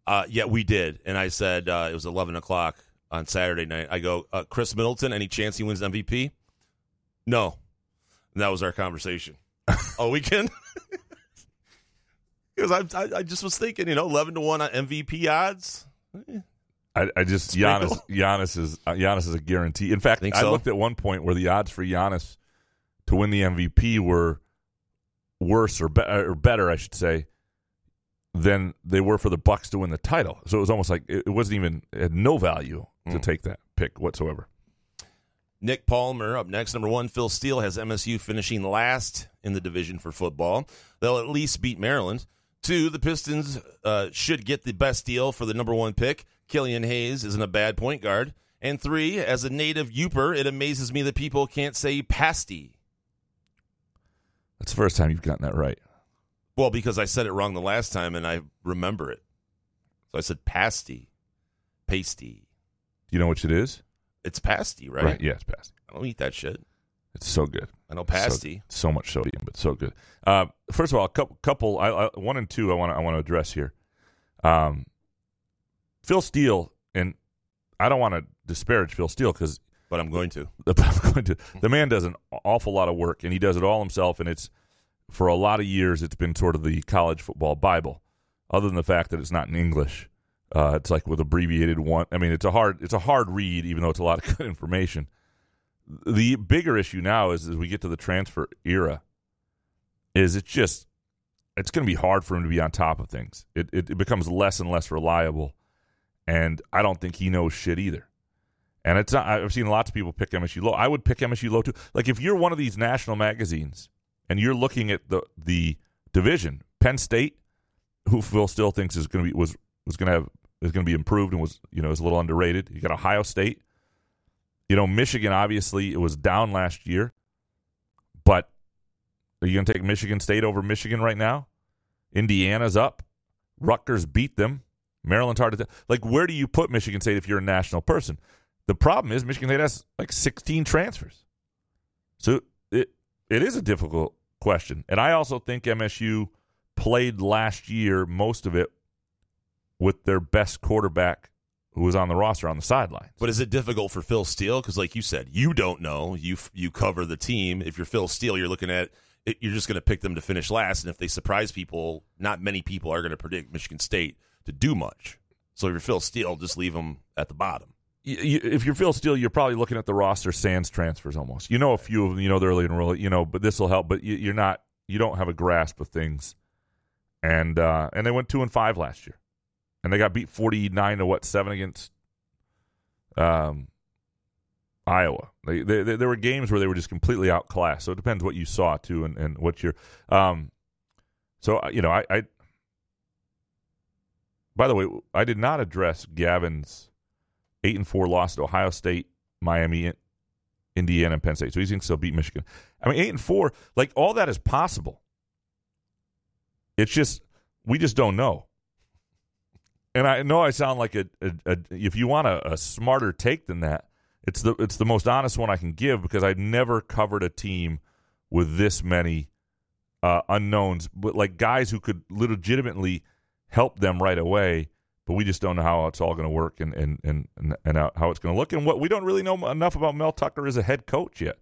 Uh, yeah, we did. And I said uh, it was 11 o'clock on Saturday night. I go, uh, Khris Middleton, any chance he wins MVP? No. And that was our conversation. All weekend? Because I, I, I just was thinking, you know, 11 to 1 on MVP odds. I, I just Sprinkle. Giannis. Giannis is uh, Giannis is a guarantee. In fact, I so? looked at one point where the odds for Giannis to win the MVP were worse or, be- or better, I should say, than they were for the Bucks to win the title. So it was almost like it, wasn't even it had no value to Mm. take that pick whatsoever. Nick Palmer up next. Number one, Phil Steele has MSU finishing last in the division for football. They'll at least beat Maryland. Two, the Pistons uh, should get the best deal for the number one pick. Killian Hayes isn't a bad point guard. And three, as a native Yooper, it amazes me that people can't say pasty. That's the first time you've gotten that right. Well, because I said it wrong the last time and I remember it. So I said pasty. Pasty. Do you know which it is? It's pasty, right? Right. Yeah, it's pasty. I don't eat that shit. It's so good. I know pasty. So, much sodium, but so good. Uh, first of all, a couple, couple I, I, one and two. I want to I want to address here. Um, Phil Steele, and I don't want to disparage Phil Steele because, but I'm going to. I'm going to. The man does an awful lot of work, and he does it all himself. And it's for a lot of years, it's been sort of the college football bible. Other than the fact that it's not in English, uh, it's like with abbreviated one. I mean, it's a hard it's a hard read, even though it's a lot of good information. The bigger issue now is as we get to the transfer era, is it's just it's going to be hard for him to be on top of things. It, it it becomes less and less reliable, and I don't think he knows shit either. And it's not, I've seen lots of people pick MSU low. I would pick MSU low too. Like if you're one of these national magazines and you're looking at the the division, Penn State, who Phil Steele thinks is going to be was was going to have is going to be improved and was you know is a little underrated. You got Ohio State. You know, Michigan obviously it was down last year, but are you going to take Michigan State over Michigan right now? Indiana's up. Rutgers beat them. Maryland's hard to like. Where do you put Michigan State if you're a national person? The problem is Michigan State has like 16 transfers, so it it is a difficult question. And I also think MSU played last year most of it with their best quarterback who was on the roster on the sideline. But is it difficult for Phil Steele? Because, like you said, you don't know. You you cover the team. If you're Phil Steele, you're looking at you're just going to pick them to finish last. And if they surprise people, not many people are going to predict Michigan State to do much. So if you're Phil Steele, just leave them at the bottom. You, if you're Phil Steele, you're probably looking at the roster sans transfers almost. You know a few of them. You know they're early and really, you know, but this will help. But you, you're not. You don't have a grasp of things. And uh, and they went two and five last year, and they got beat forty nine to what seven against um, Iowa. They, they, they, there were games where they were just completely outclassed. So it depends what you saw too, and, and what you're. Um, so uh, you know, I, I. By the way, I did not address Gavin's eight and four loss to Ohio State, Miami, Indiana, and Penn State. So he's going to still beat Michigan. I mean, eight and four, like all that is possible. It's just we just don't know. And I know I sound like a, a, a if you want a, a, smarter take than that, it's the it's the most honest one I can give because I've never covered a team with this many uh, unknowns, but like guys who could legitimately help them right away. But we just don't know how it's all going to work and and and and how it's going to look. And what we don't really know enough about Mel Tucker as a head coach yet,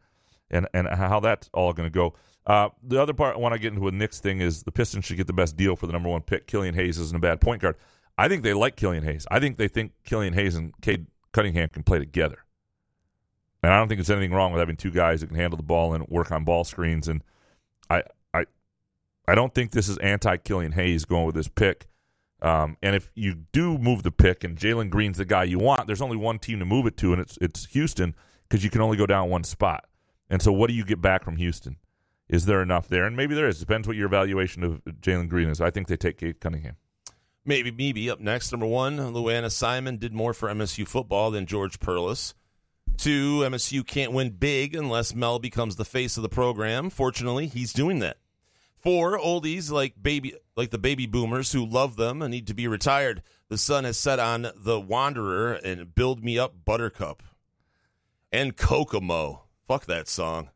and and how that's all going to go. Uh, the other part I want to get into a Nick's thing is the Pistons should get the best deal for the number one pick. Killian Hayes isn't a bad point guard. I think they like Killian Hayes. I think they think Killian Hayes and Cade Cunningham can play together. And I don't think there's anything wrong with having two guys that can handle the ball and work on ball screens. And I I I don't think this is anti Killian Hayes going with this pick. Um, and if you do move the pick and Jalen Green's the guy you want, there's only one team to move it to, and it's it's Houston because you can only go down one spot. And so, what do you get back from Houston? Is there enough there? And maybe there is. Depends what your evaluation of Jalen Green is. I think they take Cade Cunningham. Maybe, maybe up next. Number one, Lou Anna Simon did more for MSU football than George Perles. Two, MSU can't win big unless Mel becomes the face of the program. Fortunately, he's doing that. Four, oldies like baby like the baby boomers who love them and need to be retired. The sun has set on the Wanderer and Build Me Up Buttercup. And Kokomo. Fuck that song.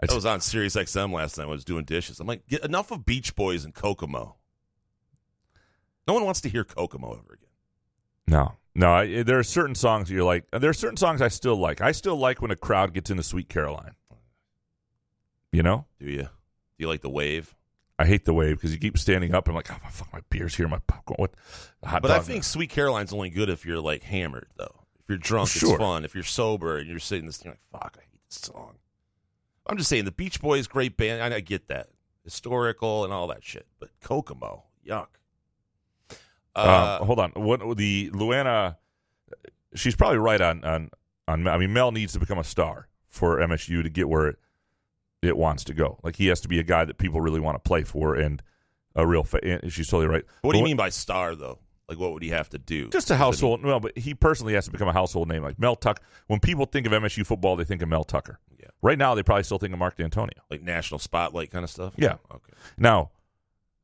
I was on Sirius XM last night. I was doing dishes. I'm like, get enough of Beach Boys and Kokomo. No one wants to hear Kokomo ever again. No, no. I, eh, there are certain songs you're like. There are certain songs I still like. I still like when a crowd gets into Sweet Caroline. You know? Do you? Do you like the wave? I hate the wave because you keep standing up and I'm like, oh, fuck, my beer's here, my popcorn. What? Hot but I think now. Sweet Caroline's only good if you're like hammered, though. If you're drunk, well, sure. it's fun. If you're sober and you're sitting this, you're like, fuck, I hate this song. I'm just saying, the Beach Boys, great band. I, I get that. Historical and all that shit. But Kokomo, yuck. Uh, uh, hold on. What the Lou Anna? She's probably right on on on. I mean, Mel needs to become a star for MSU to get where it, wants to go. Like he has to be a guy that people really want to play for, and a real. Fa- she's totally right. What do you mean by star, though? Like, what would he have to do? Just a household. Well, but he personally has to become a household name. Like Mel Tucker. When people think of MSU football, they think of Mel Tucker. Yeah. Right now, they probably still think of Mark Dantonio. Like national spotlight kind of stuff. Yeah. Okay. Now,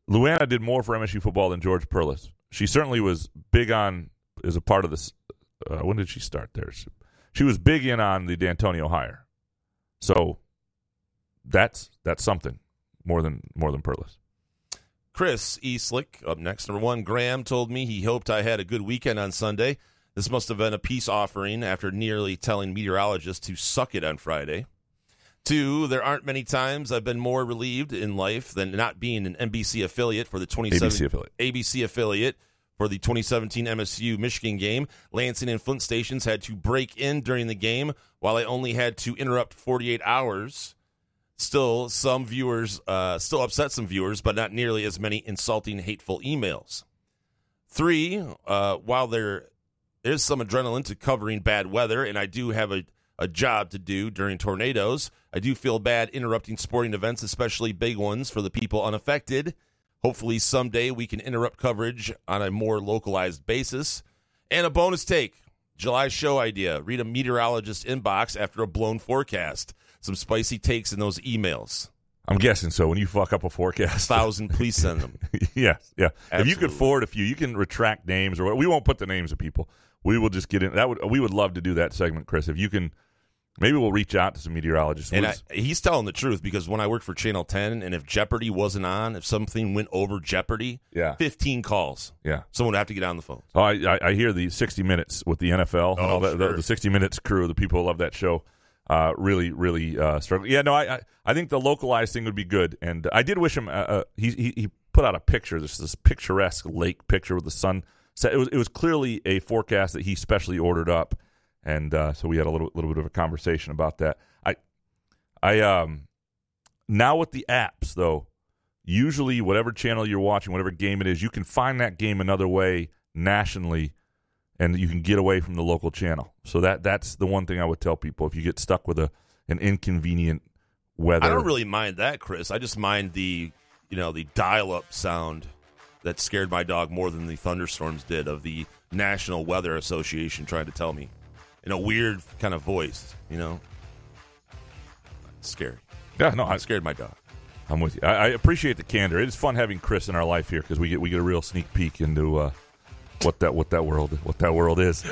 Lou Anna did more for MSU football than George Perles she certainly was big on as a part of this. Uh, when did she start there? She, she was big in on the Dantonio hire, so that's that's something more than more than Perles. Chris Eastlick up next. Number one, Graham told me he hoped I had a good weekend on Sunday. This must have been a peace offering after nearly telling meteorologists to suck it on Friday. Two, there aren't many times I've been more relieved in life than not being an NBC affiliate for the 2017 ABC affiliate. ABC affiliate for the 2017 MSU Michigan game. Lansing and Flint stations had to break in during the game, while I only had to interrupt 48 hours. Still, some viewers uh, still upset some viewers, but not nearly as many insulting, hateful emails. Three, uh, while there is some adrenaline to covering bad weather, and I do have a a job to do during tornadoes. I do feel bad interrupting sporting events, especially big ones, for the people unaffected. Hopefully, someday we can interrupt coverage on a more localized basis. And a bonus take July show idea read a meteorologist inbox after a blown forecast. Some spicy takes in those emails. I'm guessing so. When you fuck up a forecast, thousand, please send them. yes, yeah. If you could forward a few, you can retract names or we won't put the names of people. We will just get in. That would we would love to do that segment, Chris. If you can, maybe we'll reach out to some meteorologists. And I, he's telling the truth because when I worked for Channel 10, and if Jeopardy wasn't on, if something went over Jeopardy, Yeah. 15 calls. yeah. Someone would have to get on the phone. Oh, I, I, I hear the 60 Minutes with the NFL. and Oh, all that, the, sure. the 60 Minutes crew, the people who love that show, uh, really, really uh, struggle. Yeah, no, I, I, I think the localized thing would be good. And I did wish him. Uh, uh, he, he he put out a picture, this this picturesque lake picture with the sun. set. It was it was clearly a forecast that he specially ordered up, and uh, so we had a little little bit of a conversation about that. I I um now with the apps though usually whatever channel you're watching, whatever game it is, you can find that game another way nationally, and you can get away from the local channel. So that that's the one thing I would tell people if you get stuck with a an inconvenient weather. I don't really mind that, Chris. I just mind the, you know, the dial-up sound that scared my dog more than the thunderstorms did of the National Weather Association trying to tell me in a weird kind of voice, you know. Scary. Yeah, no, I scared my dog. I'm with you. I, I appreciate the candor. It is fun having Chris in our life here because we get we get a real sneak peek into uh, what that what that world what that world is.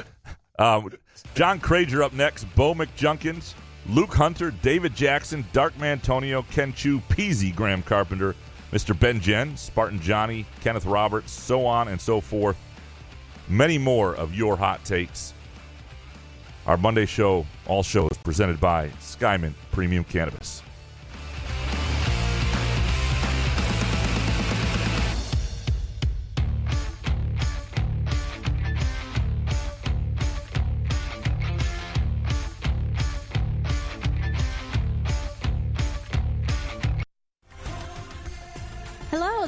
Um, John Crager up next. Bo McJunkins, Luke Hunter, David Jackson, Dark Mantonio, Ken Chu, Peasy, Graham Carpenter, Mr. Ben Jen, Spartan Johnny, Kenneth Roberts, so on and so forth. Many more of your hot takes. Our Monday show, all shows presented by Skymint Premium Cannabis.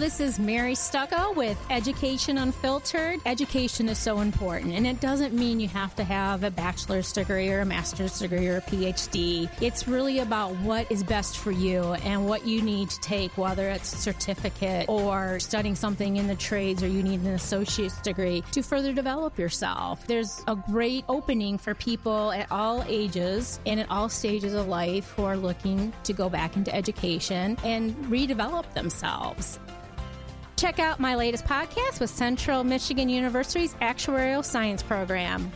This is Mary Stucco with Education Unfiltered. Education is so important, and it doesn't mean you have to have a bachelor's degree or a master's degree or a PhD. It's really about what is best for you and what you need to take, whether it's a certificate or studying something in the trades or you need an associate's degree to further develop yourself. There's a great opening for people at all ages and at all stages of life who are looking to go back into education and redevelop themselves. Check out my latest podcast with Central Michigan University's Actuarial Science Program.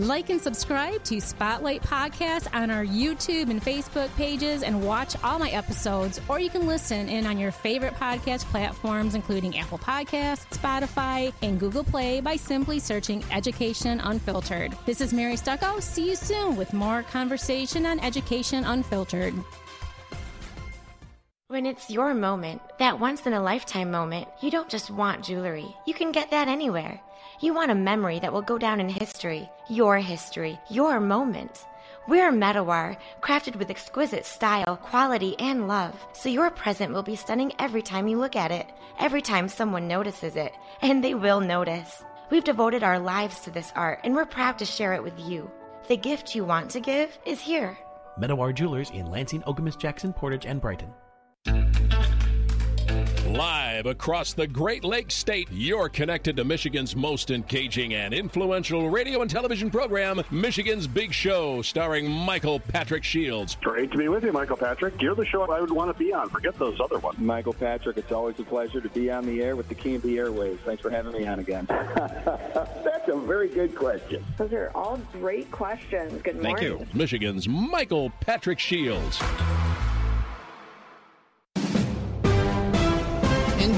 Like and subscribe to Spotlight Podcast on our YouTube and Facebook pages and watch all my episodes, or you can listen in on your favorite podcast platforms, including Apple Podcasts, Spotify, and Google Play by simply searching Education Unfiltered. This is Mary Stucco. See you soon with more conversation on Education Unfiltered. When it's your moment, that once in a lifetime moment, you don't just want jewelry. You can get that anywhere. You want a memory that will go down in history. Your history. Your moment. We're Medawar, crafted with exquisite style, quality, and love. So your present will be stunning every time you look at it, every time someone notices it. And they will notice. We've devoted our lives to this art, and we're proud to share it with you. The gift you want to give is here. Medawar Jewelers in Lansing, Okemos, Jackson, Portage, and Brighton. Live across the Great Lakes State, you're connected to Michigan's most engaging and influential radio and television program, Michigan's Big Show, starring Michael Patrick Shields. Great to be with you, Michael Patrick. You're the show I would want to be on. Forget those other ones. Michael Patrick, it's always a pleasure to be on the air with the King of the Airways. Thanks for having me on again. That's a very good question. Those are all great questions. Good Thank morning. you. Michigan's Michael Patrick Shields.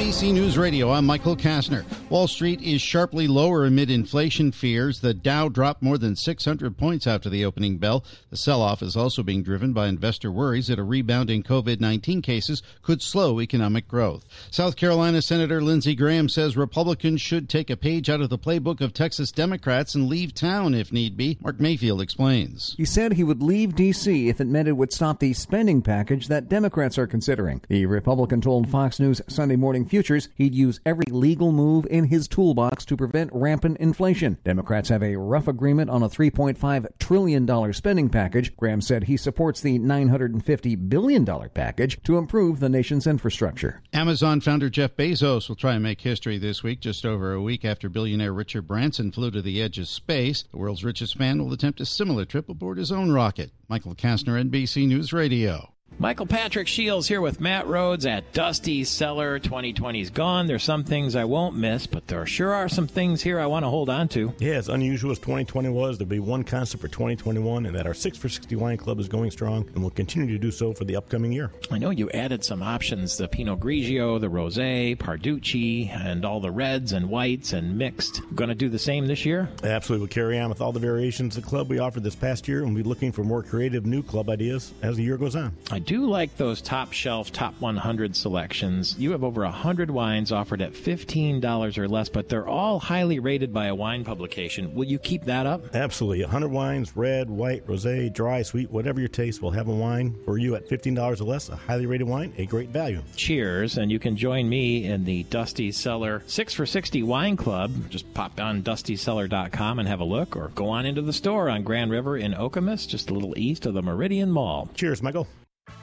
NBC News Radio, I'm Michael Kastner. Wall Street is sharply lower amid inflation fears. The Dow dropped more than 600 points after the opening bell. The sell off is also being driven by investor worries that a rebound in COVID 19 cases could slow economic growth. South Carolina Senator Lindsey Graham says Republicans should take a page out of the playbook of Texas Democrats and leave town if need be. Mark Mayfield explains. He said he would leave D.C. if it meant it would stop the spending package that Democrats are considering. The Republican told Fox News Sunday Morning futures, he'd use every legal move in his toolbox to prevent rampant inflation. Democrats have a rough agreement on a $3.5 trillion spending package. Graham said he supports the $950 billion package to improve the nation's infrastructure. Amazon founder Jeff Bezos will try and make history this week, just over a week after billionaire Richard Branson flew to the edge of space. The world's richest man will attempt a similar trip aboard his own rocket. Michael Kastner, NBC News Radio. Michael Patrick Shields here with Matt Rhodes at Dusty Cellar. 2020's gone. There's some things I won't miss, but there sure are some things here I want to hold on to. Yeah, as unusual as 2020 was, there'll be one constant for 2021, and that our 6 for 60 wine club is going strong and will continue to do so for the upcoming year. I know you added some options the Pinot Grigio, the Rosé, Parducci, and all the reds and whites and mixed. Going to do the same this year? Absolutely. We'll carry on with all the variations of the club we offered this past year, and we'll be looking for more creative new club ideas as the year goes on. I do like those top shelf, top 100 selections. You have over 100 wines offered at $15 or less, but they're all highly rated by a wine publication. Will you keep that up? Absolutely. 100 wines, red, white, rosé, dry, sweet, whatever your taste, we'll have a wine for you at $15 or less. A highly rated wine, a great value. Cheers, and you can join me in the Dusty Cellar 6 for 60 Wine Club. Just pop on dustycellar.com and have a look, or go on into the store on Grand River in Okemos, just a little east of the Meridian Mall. Cheers, Michael.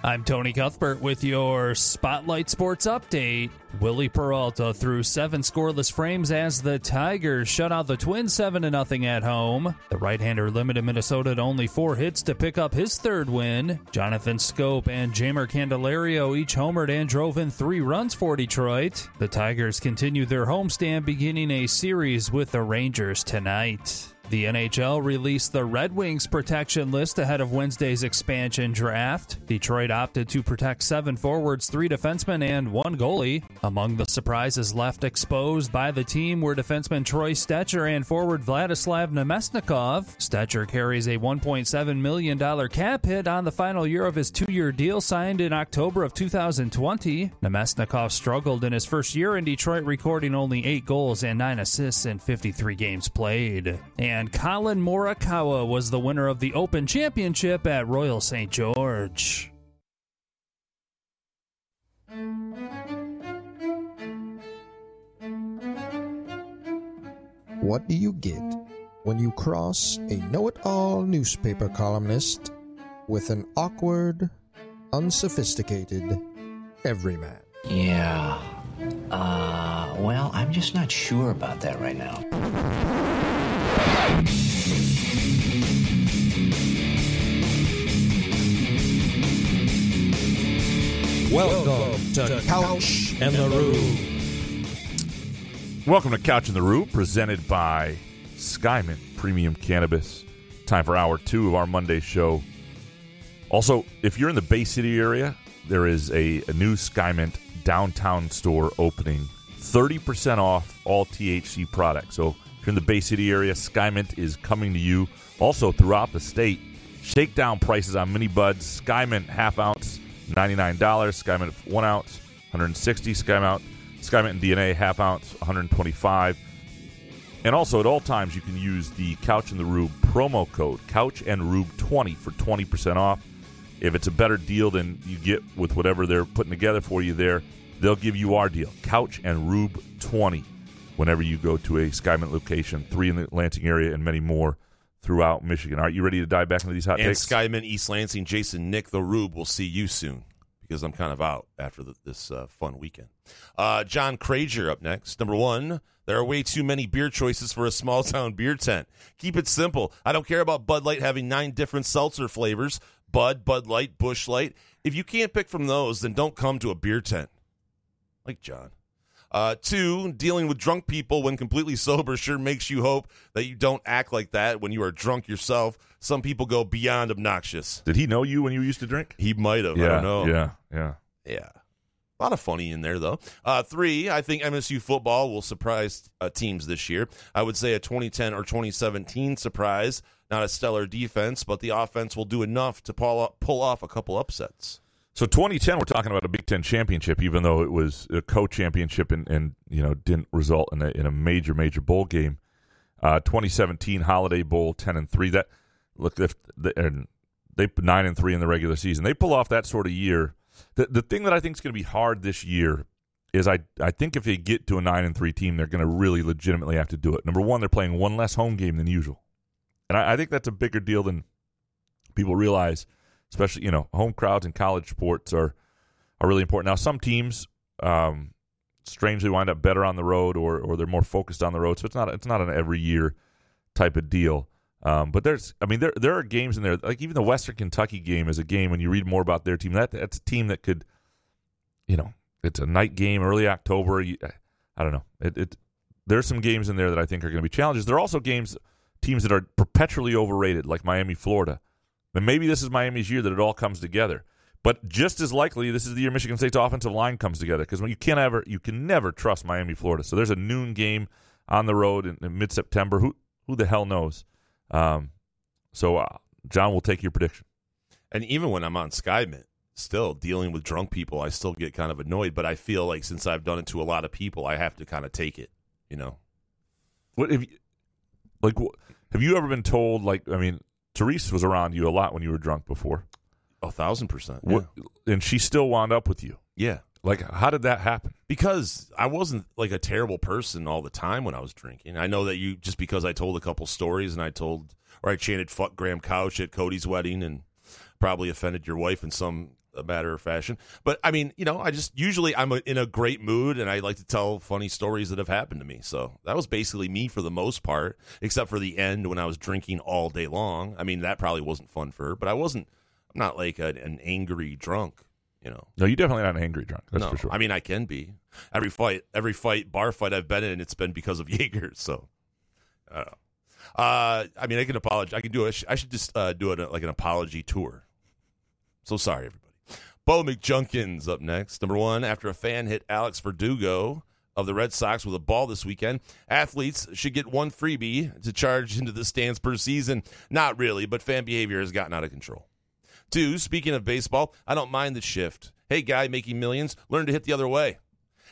I'm Tony Cuthbert with your Spotlight Sports Update. Wily Peralta threw seven scoreless frames as the Tigers shut out the Twins 7 0 at home. The right hander limited Minnesota to only four hits to pick up his third win. Jonathan Schoop and Jeimer Candelario each homered and drove in three runs for Detroit. The Tigers continue their homestand, beginning a series with the Rangers tonight. The NHL released the Red Wings protection list ahead of Wednesday's expansion draft. Detroit opted to protect seven forwards, three defensemen, and one goalie. Among the surprises left exposed by the team were defenseman Troy Stecher and forward Vladislav Namestnikov. Stecher carries a $1.7 million cap hit on the final year of his two year deal signed in October of 2020. Namestnikov struggled in his first year in Detroit, recording only eight goals and nine assists in 53 games played. And and Collin Morikawa was the winner of the Open Championship at Royal St. George. What do you get when you cross a know it all newspaper columnist with an awkward, unsophisticated everyman? Yeah. Uh, well, I'm just not sure about that right now. Welcome to Couch and the Rube. Welcome to Couch and the Rube, presented by Skymint Premium Cannabis. Time for hour two of our Monday show. Also, if you're in the Bay City area, there is a, a new Skymint downtown store opening. 30% off all THC products. So in the Bay City area, Skymint is coming to you. Also throughout the state, shakedown prices on mini buds. Skymint half ounce, $99. Skymint one ounce, 160 Skymint. Skymint and DNA half ounce, 125 and also at all times you can use the Couch and the Rube promo code Couch and Rube 20 for 20% off. If it's a better deal than you get with whatever they're putting together for you there, they'll give you our deal. Couch and Rube 20 whenever you go to a Skymint location, three in the Lansing area and many more throughout Michigan. Are you ready to dive back into these hot and takes? Skymint East Lansing, Jason Nick the Rube will see you soon because I'm kind of out after the, this uh, fun weekend. Uh, John Crager up next. Number one, there are way too many beer choices for a small town beer tent. Keep it simple. I don't care about Bud Light having nine different seltzer flavors Bud, Bud Light, Busch Light. If you can't pick from those, then don't come to a beer tent. Like John. Uh, two, dealing with drunk people when completely sober sure makes you hope that you don't act like that when you are drunk yourself. Some people go beyond obnoxious. Did he know you when you used to drink? He might have. I Yeah, don't know. yeah, yeah. Yeah. A lot of funny in there, though. Uh, three, I think MSU football will surprise uh, teams this year. I would say a 2010 or 2017 surprise. Not a stellar defense, but the offense will do enough to pull off, pull off a couple upsets. So 2010, we're talking about a Big Ten championship, even though it was a co-championship and, and you know didn't result in a, in a major major bowl game. Uh, 2017 Holiday Bowl, 10 and three. That look if the, and they nine and three in the regular season. They pull off that sort of year. The the thing that I think is going to be hard this year is I I think if they get to a nine and three team, they're going to really legitimately have to do it. Number one, they're playing one less home game than usual, and I, I think that's a bigger deal than people realize. Especially, you know, home crowds and college sports are are really important. Now, some teams um, strangely wind up better on the road, or or they're more focused on the road. So it's not it's not an every year type of deal. Um, but there's, I mean, there there are games in there. Like even the Western Kentucky game is a game when you read more about their team. That that's a team that could, you know, it's a night game, early October. You, I don't know. It, it there's some games in there that I think are going to be challenges. There are also games teams that are perpetually overrated, like Miami, Florida. And maybe this is Miami's year that it all comes together. But just as likely, this is the year Michigan State's offensive line comes together because when you can't ever, you can never trust Miami, Florida. So there's a noon game on the road in, in mid September. Who who the hell knows? Um, so uh, John will take your prediction. And even when I'm on Skymint, still dealing with drunk people, I still get kind of annoyed. But I feel like since I've done it to a lot of people, I have to kind of take it. You know, what if you, like? Have you ever been told like? I mean, Therese was around you a lot when you were drunk before. A thousand percent. What, and she still wound up with you. Yeah. Like, how did that happen? Because I wasn't like a terrible person all the time when I was drinking. I know that you just because I told a couple stories and I told or I chanted "fuck Graham Couch" at Cody's wedding and probably offended your wife in some matter of fashion. But I mean, you know, I just usually I'm in a great mood and I like to tell funny stories that have happened to me. So that was basically me for the most part, except for the end when I was drinking all day long. I mean, that probably wasn't fun for her, but I wasn't. I'm not like a, an angry drunk. You know, no, you're definitely not an angry drunk. That's no, for sure. I mean, I can be. Every fight, every fight, bar fight I've been in, it's been because of Jaeger. So, uh, uh, I mean, I can apologize. I can do it. I should just uh, do it like an apology tour. So sorry, everybody. Bo McJunkins up next. Number one, after a fan hit Alex Verdugo of the Red Sox with a ball this weekend, athletes should get one freebie to charge into the stands per season. Not really, but fan behavior has gotten out of control. Two, speaking of baseball, I don't mind the shift. Hey, guy making millions, learn to hit the other way.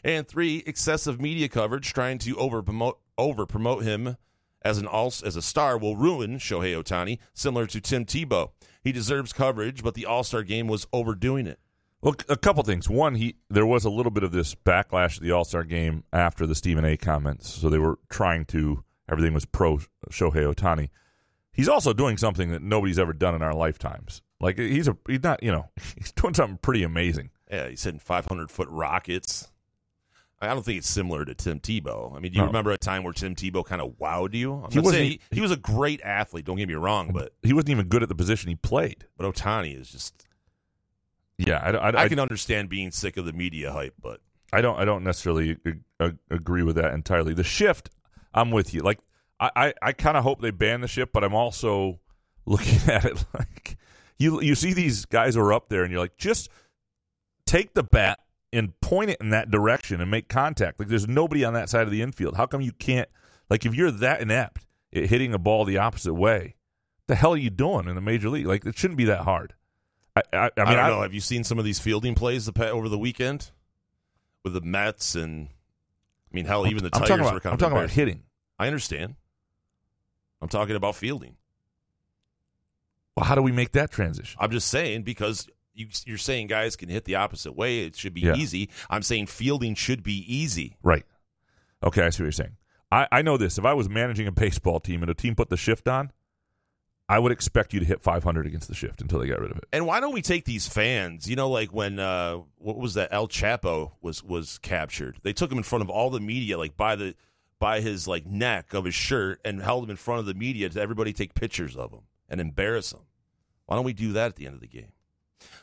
And three, excessive media coverage trying to over promote over promote him as an all as a star will ruin Shohei Ohtani, similar to Tim Tebow. He deserves coverage, but the All Star game was overdoing it. Well, a couple things. One, he there was a little bit of this backlash at the All Star game after the Stephen A. comments, so they were trying to everything was pro Shohei Ohtani. He's also doing something that nobody's ever done in our lifetimes. Like he's a he's not you know he's doing something pretty amazing. Yeah, he's hitting 500 foot rockets. I don't think it's similar to Tim Tebow. I mean, do you no. remember a time where Tim Tebow kind of wowed you? I'm he, was he, he, was a great athlete. Don't get me wrong, but he wasn't even good at the position he played. But Ohtani is just yeah, I, I, I, can understand being sick of the media hype, but I don't. I don't necessarily agree with that entirely. The shift, I'm with you. Like I, I, I kind of hope they ban the shift, but I'm also looking at it like you. You see these guys who are up there, and you're like, just take the bat and point it in that direction and make contact. Like there's nobody on that side of the infield. How come you can't? Like if you're that inept at hitting a ball the opposite way, the hell are you doing in the major league? Like it shouldn't be that hard. I, I, I mean, I don't know. Have you seen some of these fielding plays the, over the weekend with the Mets and I mean, hell, even the Tigers about, were kind I'm of. talking about hitting. I understand. I'm talking about fielding. Well, how do we make that transition? I'm just saying because you, are saying guys can hit the opposite way. It should be yeah. easy. I'm saying fielding should be easy. Right. Okay, I see what you're saying. I, I know this. If I was managing a baseball team and a team put the shift on, I would expect you to hit 500 against the shift until they got rid of it. And why don't we take these fans? You know, like when uh, what was that? El Chapo was was captured. They took him in front of all the media, like by the by his like neck of his shirt, and held him in front of the media to everybody take pictures of him and embarrass him. Why don't we do that at the end of the game?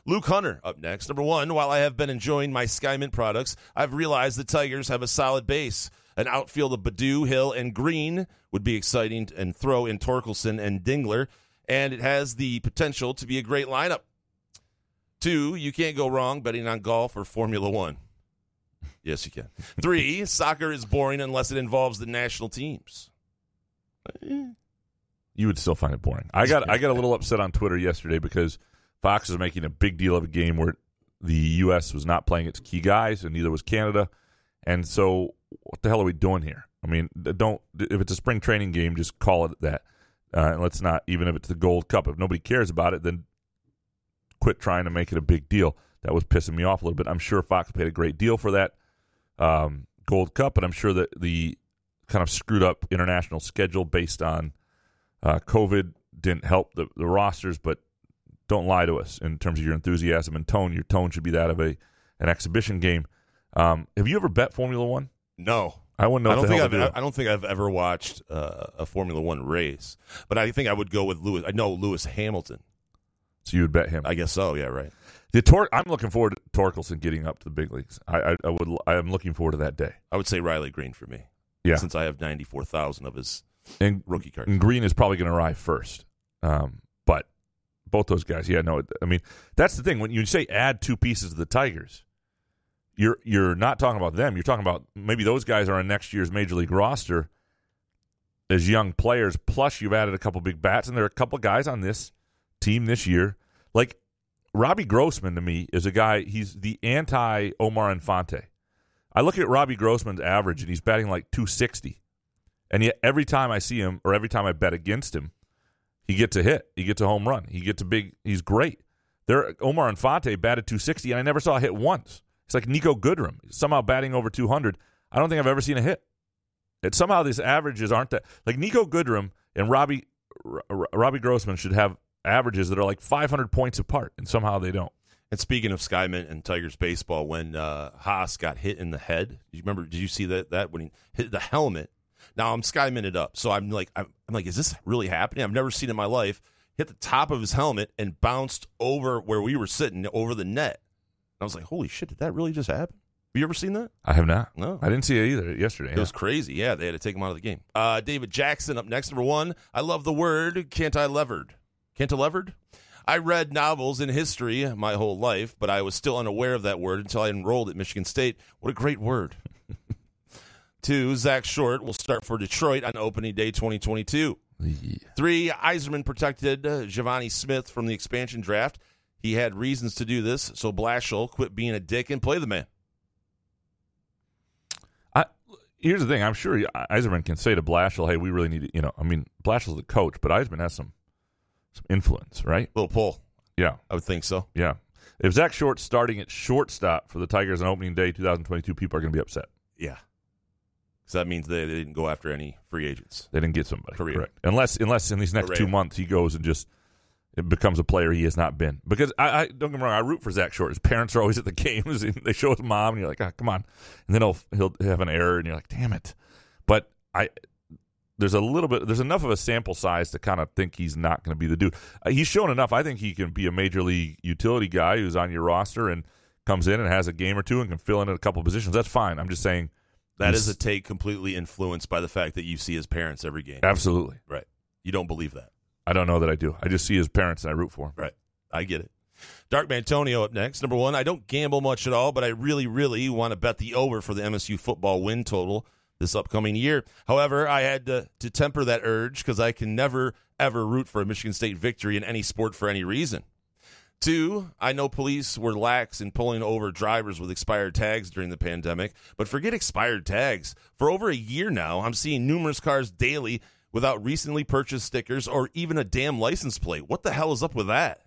Luke Hunter up next. Number one, while I have been enjoying my Skymint products, I've realized the Tigers have a solid base. An outfield of Baddoo, Hill, and Greene would be exciting and throw in Torkelson and Dingler, and it has the potential to be a great lineup. Two, you can't go wrong betting on golf or Formula One. Yes, you can. Three, soccer is boring unless it involves the national teams. Eh, you would still find it boring. I got I got a little upset on Twitter yesterday because Fox was making a big deal of a game where the U.S. was not playing its key guys, and neither was Canada. And so, what the hell are we doing here? I mean, don't if it's a spring training game, just call it that. Uh, and let's not even if it's the Gold Cup. If nobody cares about it, then quit trying to make it a big deal. That was pissing me off a little bit. I'm sure Fox paid a great deal for that um, Gold Cup, but I'm sure that the kind of screwed up international schedule based on uh, COVID didn't help the, the rosters. But don't lie to us in terms of your enthusiasm and tone. Your tone should be that of a an exhibition game. Um, have you ever bet Formula One? No. I wouldn't know. I don't think I've. do. I don't think I've ever watched uh, a Formula One race, but I think I would go with Lewis. I know Lewis Hamilton. So you would bet him? I guess so. Yeah, right. The Tor- I'm looking forward to Torkelson getting up to the big leagues. I, I, I would. I am looking forward to that day. I would say Riley Greene for me. Yeah. since I have ninety four thousand of his and rookie cards. And Greene is probably going to arrive first. Um, but both those guys, yeah, no. I mean, that's the thing. When you say add two pieces to the Tigers, you're you're not talking about them. You're talking about maybe those guys are on next year's major league roster as young players. Plus, you've added a couple big bats, and there are a couple guys on this team this year. Like Robbie Grossman to me is a guy. He's the anti Omar Infante. I look at Robbie Grossman's average, and he's batting like 260. And yet, every time I see him, or every time I bet against him, he gets a hit. He gets a home run. He gets a big. He's great. There, Omar Infante batted 260, and I never saw a hit once. It's like Nico Goodrum somehow batting over 200. I don't think I've ever seen a hit. It somehow these averages aren't that like Nico Goodrum and Robbie Robbie Grossman should have averages that are like 500 points apart, and somehow they don't. And speaking of Skymint and Tigers baseball, when uh, Haase got hit in the head, you remember? Did you see that? That when he hit the helmet. Now I'm Skymint it up, so I'm like, I'm, I'm like, is this really happening? I've never seen in my life. Hit the top of his helmet and bounced over where we were sitting over the net. I was like, holy shit, did that really just happen? Have you ever seen that? I have not. No. I didn't see it either yesterday. It was crazy. Yeah, they had to take him out of the game. Uh, David Jackson up next, number one. I love the word cantilevered. Cantilevered? I read novels in history my whole life, but I was still unaware of that word until I enrolled at Michigan State. What a great word. Two, Zach Short will start for Detroit on opening day 2022. Three, Yzerman protected uh, Givani Smith from the expansion draft. He had reasons to do this, so Blashill quit being a dick and play the man. I, here's the thing. I'm sure Yzerman can say to Blashill, "Hey, we really need to." You know, I mean, Blashill's the coach, but Yzerman has some some influence, right? Little pull. Yeah, I would think so. Yeah. If Zach Short starting at shortstop for the Tigers on opening day 2022, people are going to be upset. Yeah. Because that means they, they didn't go after any free agents. They didn't get somebody. Career. Correct. Unless, unless in these next two months he goes and just it becomes a player he has not been. Because I, I don't get me wrong, I root for Zach Short. His parents are always at the games. And they show his mom, and you're like, ah, come on. And then he'll he'll have an error, and you're like, damn it. But I there's a little bit there's enough of a sample size to kind of think he's not going to be the dude. Uh, he's shown enough. I think he can be a major league utility guy who's on your roster and comes in and has a game or two and can fill in at a couple positions. That's fine. I'm just saying that is a take completely influenced by the fact that you see his parents every game. absolutely. Right. You don't believe that. I don't know that I do. I just see his parents and I root for him. Right. I get it. Dark Mantonio up next. Number one, I don't gamble much at all, but I really, really want to bet the over for the MSU football win total this upcoming year. However, I had to, to temper that urge because I can never, ever root for a Michigan State victory in any sport for any reason. Two, I know police were lax in pulling over drivers with expired tags during the pandemic, but forget expired tags. For over a year now, I'm seeing numerous cars daily without recently purchased stickers or even a damn license plate. What the hell is up with that?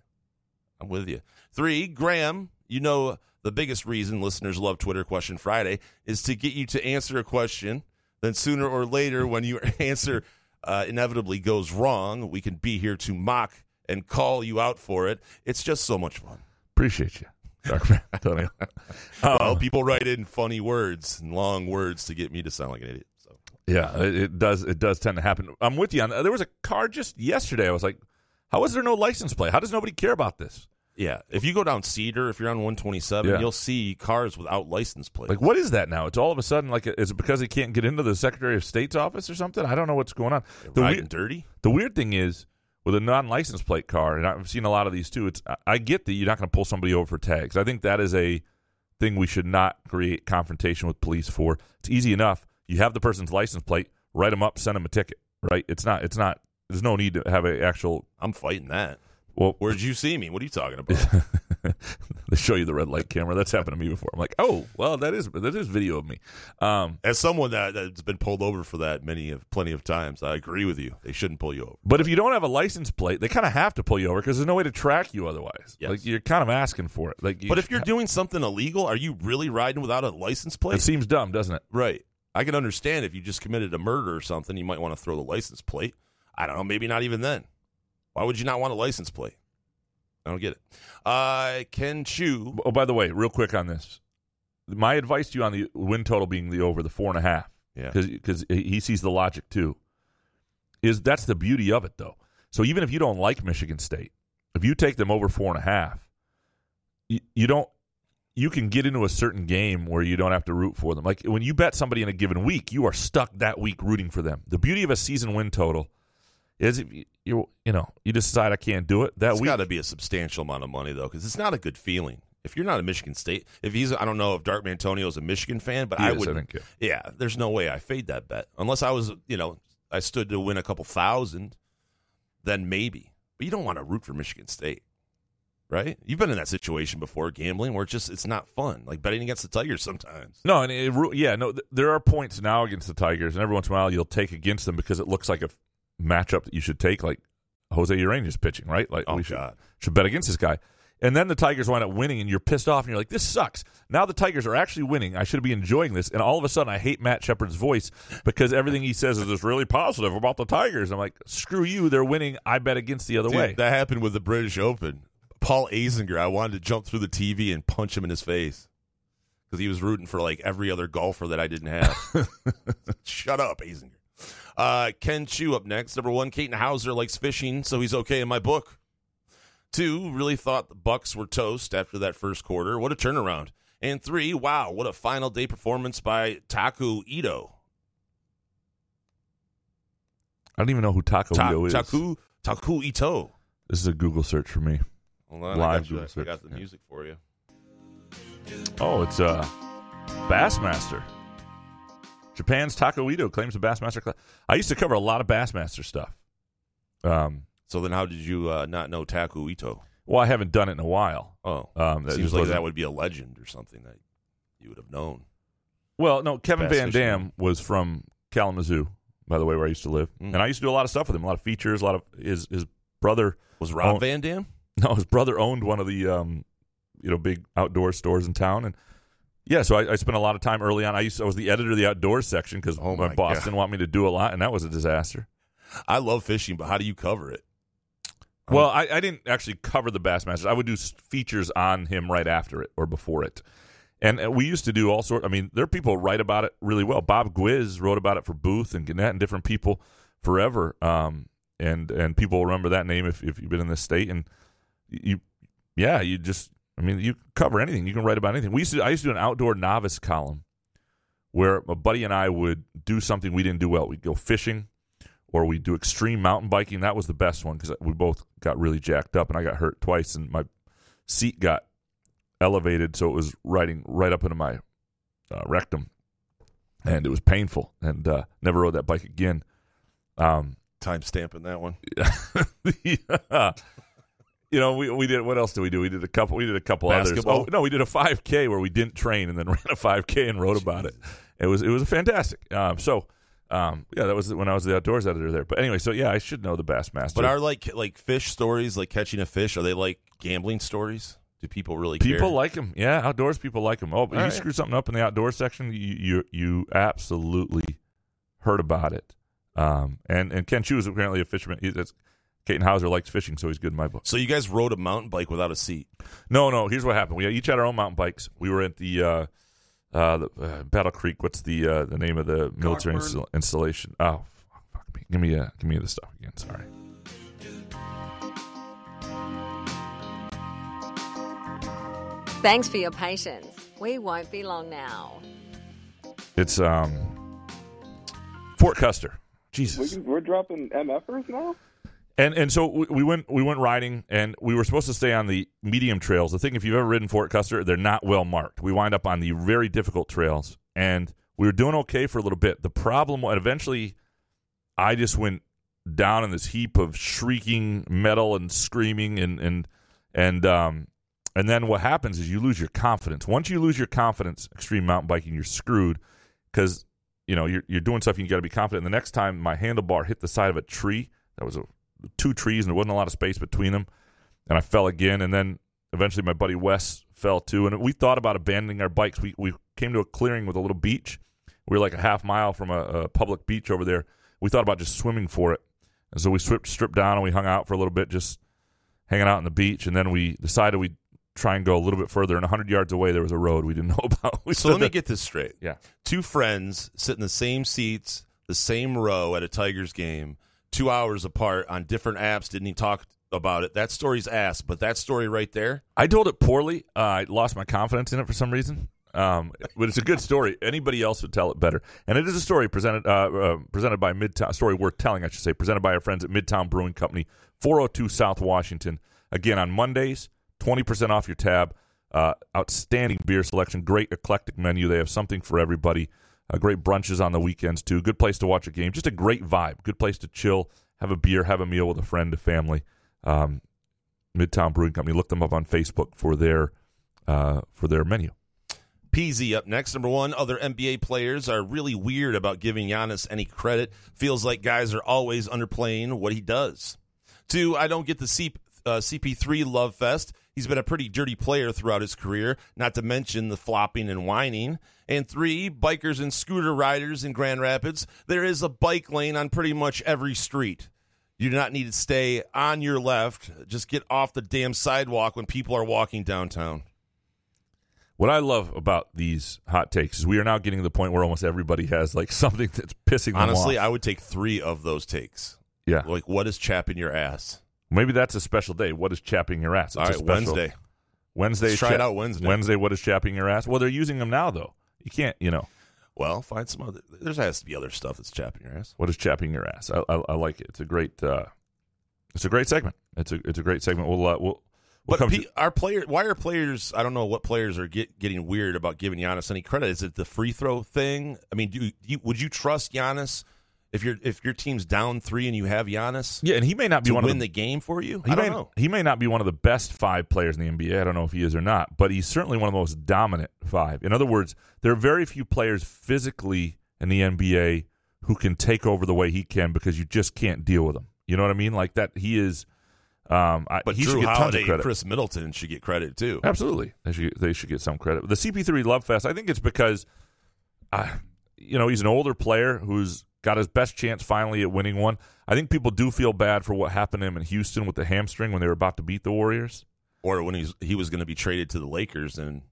I'm with you. Three, Graham, you know the biggest reason listeners love Twitter Question Friday is to get you to answer a question. Then sooner or later, when your answer uh, inevitably goes wrong, we can be here to mock and call you out for it. It's just so much fun. Appreciate you, Dr. Antonio. well, people write in funny words and long words to get me to sound like an idiot. Yeah, it, does. It does tend to happen. I'm with you on. Uh, there was a car just yesterday. I was like, "How is there no license plate? How does nobody care about this?" yeah, if you go down Cedar, if you're on 127, Yeah. you'll see cars without license plates. Like, what is that now? It's all of a sudden like, is it because he can't get into the Secretary of State's office or something? I don't know what's going on. The weird, dirty. the weird thing is with a non-license plate car, and I've seen a lot of these too. It's I- I get that you're not going to pull somebody over for tags. I think that is a thing we should not create confrontation with police for. It's easy enough. You have the person's license plate, write them up, send them a ticket. Right? It's not. It's not. There's no need to have an actual. I'm fighting that. Well, Where'd you see me? What are you talking about? they show you the red light camera. That's happened to me before. I'm like, oh, well, that is that is video of me. Um, As someone that, that's been pulled over for that many of plenty of times, I agree with you. They shouldn't pull you over. but if you don't have a license plate, they kind of have to pull you over because there's no way to track you otherwise. Like you're kind of asking for it. Like, you, But if you're doing something illegal, are you really riding without a license plate? it seems dumb, doesn't it? Right. I can understand if you just committed a murder or something, you might want to throw the license plate. I don't know, maybe not even then. Why would you not want a license plate? I don't get it. Uh, Ken Chu. Oh, by the way, real quick on this, my advice to you on the win total being the over the four and a half, Yeah. because he sees the logic too, is that's the beauty of it though. So even if you don't like Michigan State, if you take them over four and a half, you, you don't. You can get into a certain game where you don't have to root for them. Like when you bet somebody in a given week, you are stuck that week rooting for them. The beauty of a season win total is if you you, you know you decide I can't do it that It's week. got to be a substantial amount of money though, because it's not a good feeling. If you're not a Michigan State, if he's, I don't know if Dark Mantonio is a Michigan fan, but He I is, I would, yeah. yeah, there's no way I fade that bet unless I was, you know, I stood to win a couple thousand, then maybe. But you don't want to root for Michigan State, right? You've been in that situation before, gambling, where it's just it's not fun, like betting against the Tigers sometimes. No, and it, yeah, no. Th- there are points now against the Tigers, and every once in a while you'll take against them because it looks like a f- matchup that you should take, like Jose Urena's pitching, right? Like Oh, we should, should bet against this guy. And then the Tigers wind up winning, and you're pissed off, and you're like, "This sucks." Now the Tigers are actually winning. I should be enjoying this, and all of a sudden, I hate Matt Shepard's voice because everything he says is just really positive about the Tigers. I'm like, "Screw you! They're winning. I bet against the other Dude, way." That happened with the British Open. Paul Azinger, I wanted to jump through the TV and punch him in his face because he was rooting for like every other golfer that I didn't have. Shut up, Azinger. Uh, Ken Chu up next. Number one, Caton Hauser likes fishing, so he's okay in my book. Two, really thought the Bucks were toast after that first quarter. What a turnaround. And three, wow, what a final day performance by Taku Ito. I don't even know who Taku Ta- Ito is. Taku Taku Ito. This is a Google search for me. Hold on, I Live got, you. I got the Yeah. music for you. Oh, it's uh, Bassmaster. Japan's Taku Ito claims a Bassmaster class. I used to cover a lot of Bassmaster stuff. Um, So then, how did you uh, not know Taku Ito? well, I haven't done it in a while. Oh, Um, that seems just like that would be a legend or something that you would have known. Well, no, Kevin Bass Van fishing. Dam was from Kalamazoo, by the way, where I used to live, Mm. and I used to do a lot of stuff with him, a lot of features, a lot of his his brother Was Rob owned- Van Dam? No, his brother owned one of the um, you know big outdoor stores in town, and yeah, so I, I spent a lot of time early on. I used to, I was the editor of the outdoors section because Oh my, my boss God. didn't want me to do a lot, and that was a disaster. I love fishing, but how do you cover it? Well, I, I didn't actually cover the Bassmasters. I would do features on him right after it or before it. And uh, we used to do all sorts. I mean, there are people who write about it really well. Bob Gwizdz wrote about it for Booth and Gannett and different people forever. Um, and and people will remember that name if, if you've been in this state. And you, yeah, you just, I mean, you cover anything. You can write about anything. We used to, I used to do an outdoor novice column where a buddy and I would do something we didn't do well. We'd go fishing or we'd do extreme mountain biking. That was the best one because we both got really jacked up, and I got hurt twice, and my seat got elevated, so it was riding right up into my uh, rectum, and it was painful. And uh, never rode that bike again. Um, Time stamping that one. yeah. You know, we we did. What else did we do? We did a couple. We did a couple Basketball? others. Oh no, we did a 5K where we didn't train and then ran a 5K and wrote about it. It was it was fantastic. Um, so um, yeah, that was when I was the outdoors editor there. But anyway, so yeah, I should know the Bassmaster. But are like like fish stories, like catching a fish, are they like gambling stories? Do people really People care? like them. Yeah, outdoors people like them. Oh, but All you right. screw something up in the outdoor section, you you, you absolutely heard about it. Um, and and Ken Chu is apparently a fisherman. He, that's, Caton Hauser likes fishing, so he's good in my book. So you guys rode a mountain bike without a seat? No, no. Here's what happened. We each had our own mountain bikes. We were at the, uh, uh, the uh, Battle Creek. What's the uh, the name of the military Cockburn. install- installation? Oh, fuck, fuck me. Give me uh, give me the stuff again. Sorry. Thanks for your patience. We won't be long now. It's um, Fort Custer. Jesus. We, we're dropping MFers now? And and so we, we went we went riding, and we were supposed to stay on the medium trails. The thing, if you've ever ridden Fort Custer, they're not well marked. We wind up on the very difficult trails, and we were doing okay for a little bit. The problem, was eventually, I just went down in this heap of shrieking metal and screaming, and and and um, and then what happens is you lose your confidence. Once you lose your confidence, extreme mountain biking, you're screwed because you know you're you're doing stuff. and You got to be confident. And the next time my handlebar hit the side of a tree, that was a, two trees, and there wasn't a lot of space between them, and I fell again. And then eventually my buddy Wes fell too. And we thought about abandoning our bikes. We we came to a clearing with a little beach. We were like a half mile from a, a public beach over there. We thought about just swimming for it, and so we stripped stripped down and we hung out for a little bit, just hanging out on the beach. And then we decided we'd try and go a little bit further. And 100 yards away, there was a road we didn't know about. We so let me there. get this straight. Yeah. Two friends sit in the same seats, the same row at a Tigers game, two hours apart on different apps, didn't even talk about it. That story's ass, but that story right there. I told it poorly. Uh, I lost my confidence in it for some reason. Um, but it's a good story. Anybody else would tell it better. And it is a story presented uh, uh, presented by Midtown. Story worth telling, I should say. Presented by our friends at Midtown Brewing Company, 402 South Washington. Again on Mondays, 20% off your tab. Uh, outstanding beer selection, great eclectic menu. They have something for everybody. Uh, great brunches on the weekends too. Good place to watch a game. Just a great vibe. Good place to chill, have a beer, have a meal with a friend, a family. Um, Midtown Brewing Company. Look them up on Facebook for their uh, for their menu. PZ up next. Number one, other NBA players are really weird about giving Giannis any credit. Feels like guys are always underplaying what he does. Two, I don't get the uh, CP3 love fest. He's been a pretty dirty player throughout his career, not to mention the flopping and whining. And three, bikers and scooter riders in Grand Rapids. There is a bike lane on pretty much every street. You do not need to stay on your left. Just get off the damn sidewalk when people are walking downtown. What I love about these hot takes is we are now getting to the point where almost everybody has like something that's pissing them off. Honestly, off. I would take three of those takes. Yeah. Like, what is chapping your ass? Maybe that's a special day. What is chapping your ass? It's All a special- Wednesday. Wednesday. Let's try it out Wednesday. Wednesday. What is chapping your ass? Well, they're using them now though. You can't. You know. Well, find some other. There has to be other stuff that's chapping your ass. What is chapping your ass? I, I, I like it. It's a great. Uh, it's a great segment. It's a it's a great segment. We'll uh, we'll. we'll But pe- to- our player, why are players? I don't know what players are get, getting weird about giving Giannis any credit. Is it the free throw thing? I mean, do you, would you trust Giannis if your if your team's down three and you have Giannis? Yeah, and he may not be to one of win the- the game for you. He I don't know. He may not be one of the best five players in the NBA. I don't know if he is or not, but he's certainly one of the most dominant five. In other words, there are very few players physically in the NBA who can take over the way he can because you just can't deal with him. You know what I mean? Like that, he is. Um, I, But he should Jrue Holiday of and credit. Khris Middleton should get credit too. Absolutely, they should they should get some credit. The CP3 Love Fest, I think it's because, uh, you know, he's an older player who's got his best chance finally at winning one. I think people do feel bad for what happened to him in Houston with the hamstring when they were about to beat the Warriors. Or when he's he was going to be traded to the Lakers and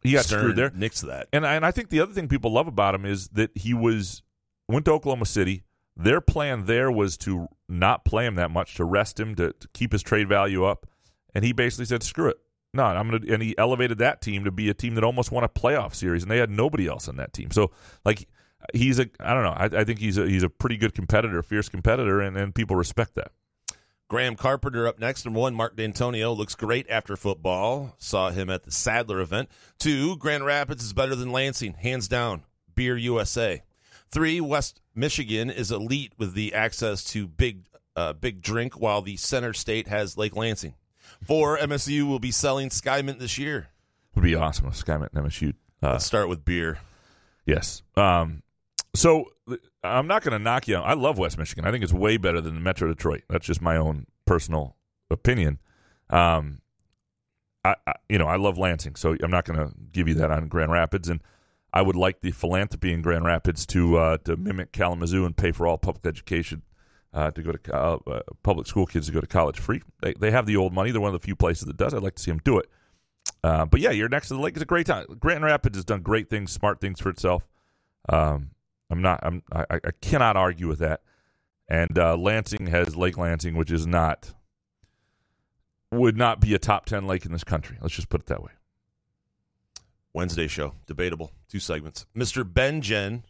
He got Stern screwed there. Nixed that. And I, and I think the other thing people love about him is that he was went to Oklahoma City. Their plan there was to not play him that much, to rest him, to, to keep his trade value up, and he basically said, "Screw it, no, I'm gonna." And he elevated that team to be a team that almost won a playoff series, and they had nobody else on that team. So, like, he's a I don't know. I, I think he's a he's a pretty good competitor, fierce competitor, and, and people respect that. Graham Carpenter up next. Number one, Mark Dantonio looks great after football. Saw him at the Sadler event. Two, Grand Rapids is better than Lansing, hands down. Beer USA. Three, West Michigan is elite with the access to big, uh, big drink, while the center state has Lake Lansing. Four, MSU will be selling Skymint this year. Would be awesome if Skymint and MSU. Uh, Let's start with beer. Yes. Um, so I'm not going to knock you. out. I love West Michigan. I think it's way better than the Metro Detroit. That's just my own personal opinion. Um, I, I you know I love Lansing, so I'm not going to give you that on Grand Rapids, and I would like the philanthropy in Grand Rapids to uh, to mimic Kalamazoo and pay for all public education. Uh, to go to uh, public school kids to go to college free. They, they have the old money. They're one of the few places that does. I'd like to see them do it. Uh, but yeah, you're next to the lake. It's a great time. Grand Rapids has done great things, smart things for itself. Um, I'm not. I'm. I, I cannot argue with that. And uh, Lansing has Lake Lansing, which is not would not be a top ten lake in this country. Let's just put it that way. Wednesday show, debatable, two segments. Mr. Ben Jen,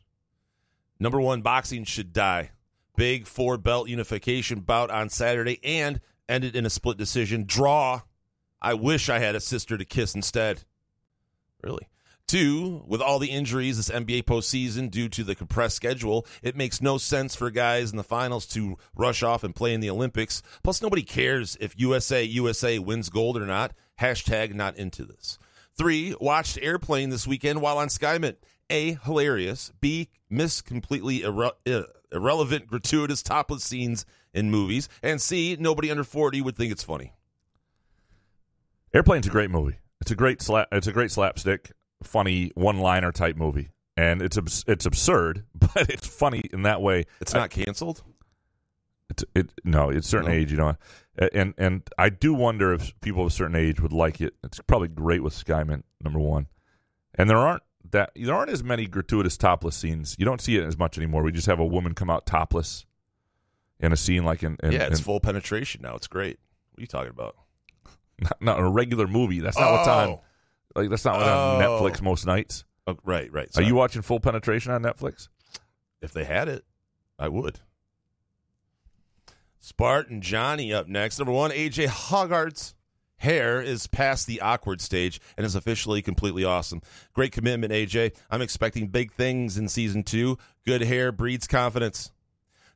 number one, boxing should die. Big four belt unification bout on Saturday and ended in a split decision. Draw. I wish I had a sister to kiss instead. Really. Two, with all the injuries this NBA postseason due to the compressed schedule, it makes no sense for guys in the finals to rush off and play in the Olympics. Plus, nobody cares if USA USA wins gold or not. Hashtag not into this. Three, watched Airplane this weekend while on Skymint. A, hilarious. B, miss completely irre- uh, irrelevant, gratuitous, topless scenes in movies. And C, nobody under 40 would think it's funny. Airplane's a great movie. It's a great slap. It's a great slapstick, funny one-liner type movie, and it's abs- it's absurd, but it's funny in that way. It's not canceled. It's it no. It's certain No. age, you know, and and I do wonder if people of a certain age would like it. It's probably great with Skymint number one, and there aren't that there aren't as many gratuitous topless scenes. You don't see it as much anymore. We just have a woman come out topless in a scene like in, in yeah, it's in- full penetration now. It's great. What are you talking about? not, not a regular movie. That's not what's on. Oh. Like that's not what's on Oh. Netflix most nights. Oh, right, right. Are you watching Full Penetration on Netflix? If they had it, I would. Spartan Johnny up next. Number one, AJ Hoggard's hair is past the awkward stage and is officially completely awesome. Great commitment, AJ. I'm expecting big things in season two. Good hair breeds confidence.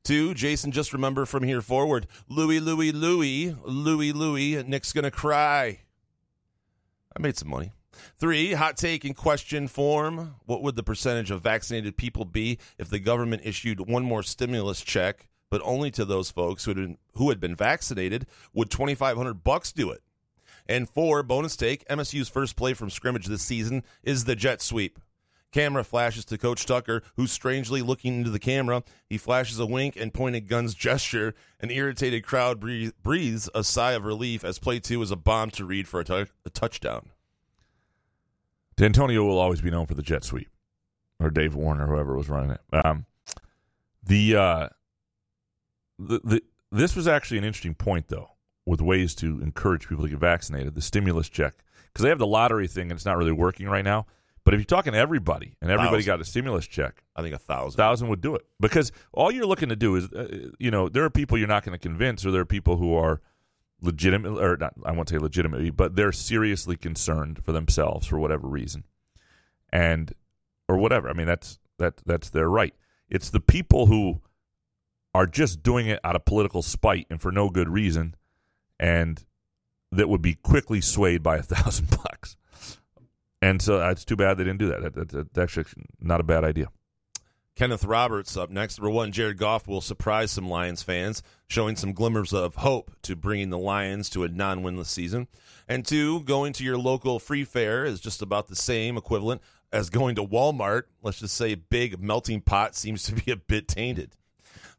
Two, Jason, just remember from here forward, Louie, Louie, Louie, Louie, Louie, Nick's gonna cry. I made some money. Three, hot take in question form. What would the percentage of vaccinated people be if the government issued one more stimulus check, but only to those folks who had been, who had been vaccinated? Would 2500 bucks do it? And four, bonus take, MSU's first play from scrimmage this season is the jet sweep. Camera flashes to Coach Tucker, who's strangely looking into the camera. He flashes a wink and pointed guns gesture. An irritated crowd breathes a sigh of relief as play two is a bomb to Reed for a, tou- a touchdown. Dantonio will always be known for the jet sweep, or Dave Warner, whoever was running it. Um, the, uh, the the this was actually an interesting point though, with ways to encourage people to get vaccinated. The stimulus check because they have the lottery thing and it's not really working right now. But if you're talking to everybody and everybody got a stimulus check, I think a thousand. thousand would do it because all you're looking to do is, uh, you know, there are people you're not going to convince, or there are people who are legitimate, or not, I won't say legitimately, but they're seriously concerned for themselves for whatever reason, and or whatever. I mean, that's that that's their right. It's the people who are just doing it out of political spite and for no good reason, and that would be quickly swayed by a thousand bucks. And so uh, it's too bad they didn't do that. That- that- That's actually not a bad idea. Kenneth Roberts up next. Number one, Jared Goff will surprise some Lions fans, showing some glimmers of hope to bringing the Lions to a non winless season. And two, going to your local free fair is just about the same equivalent as going to Walmart. Let's just say big melting pot seems to be a bit tainted.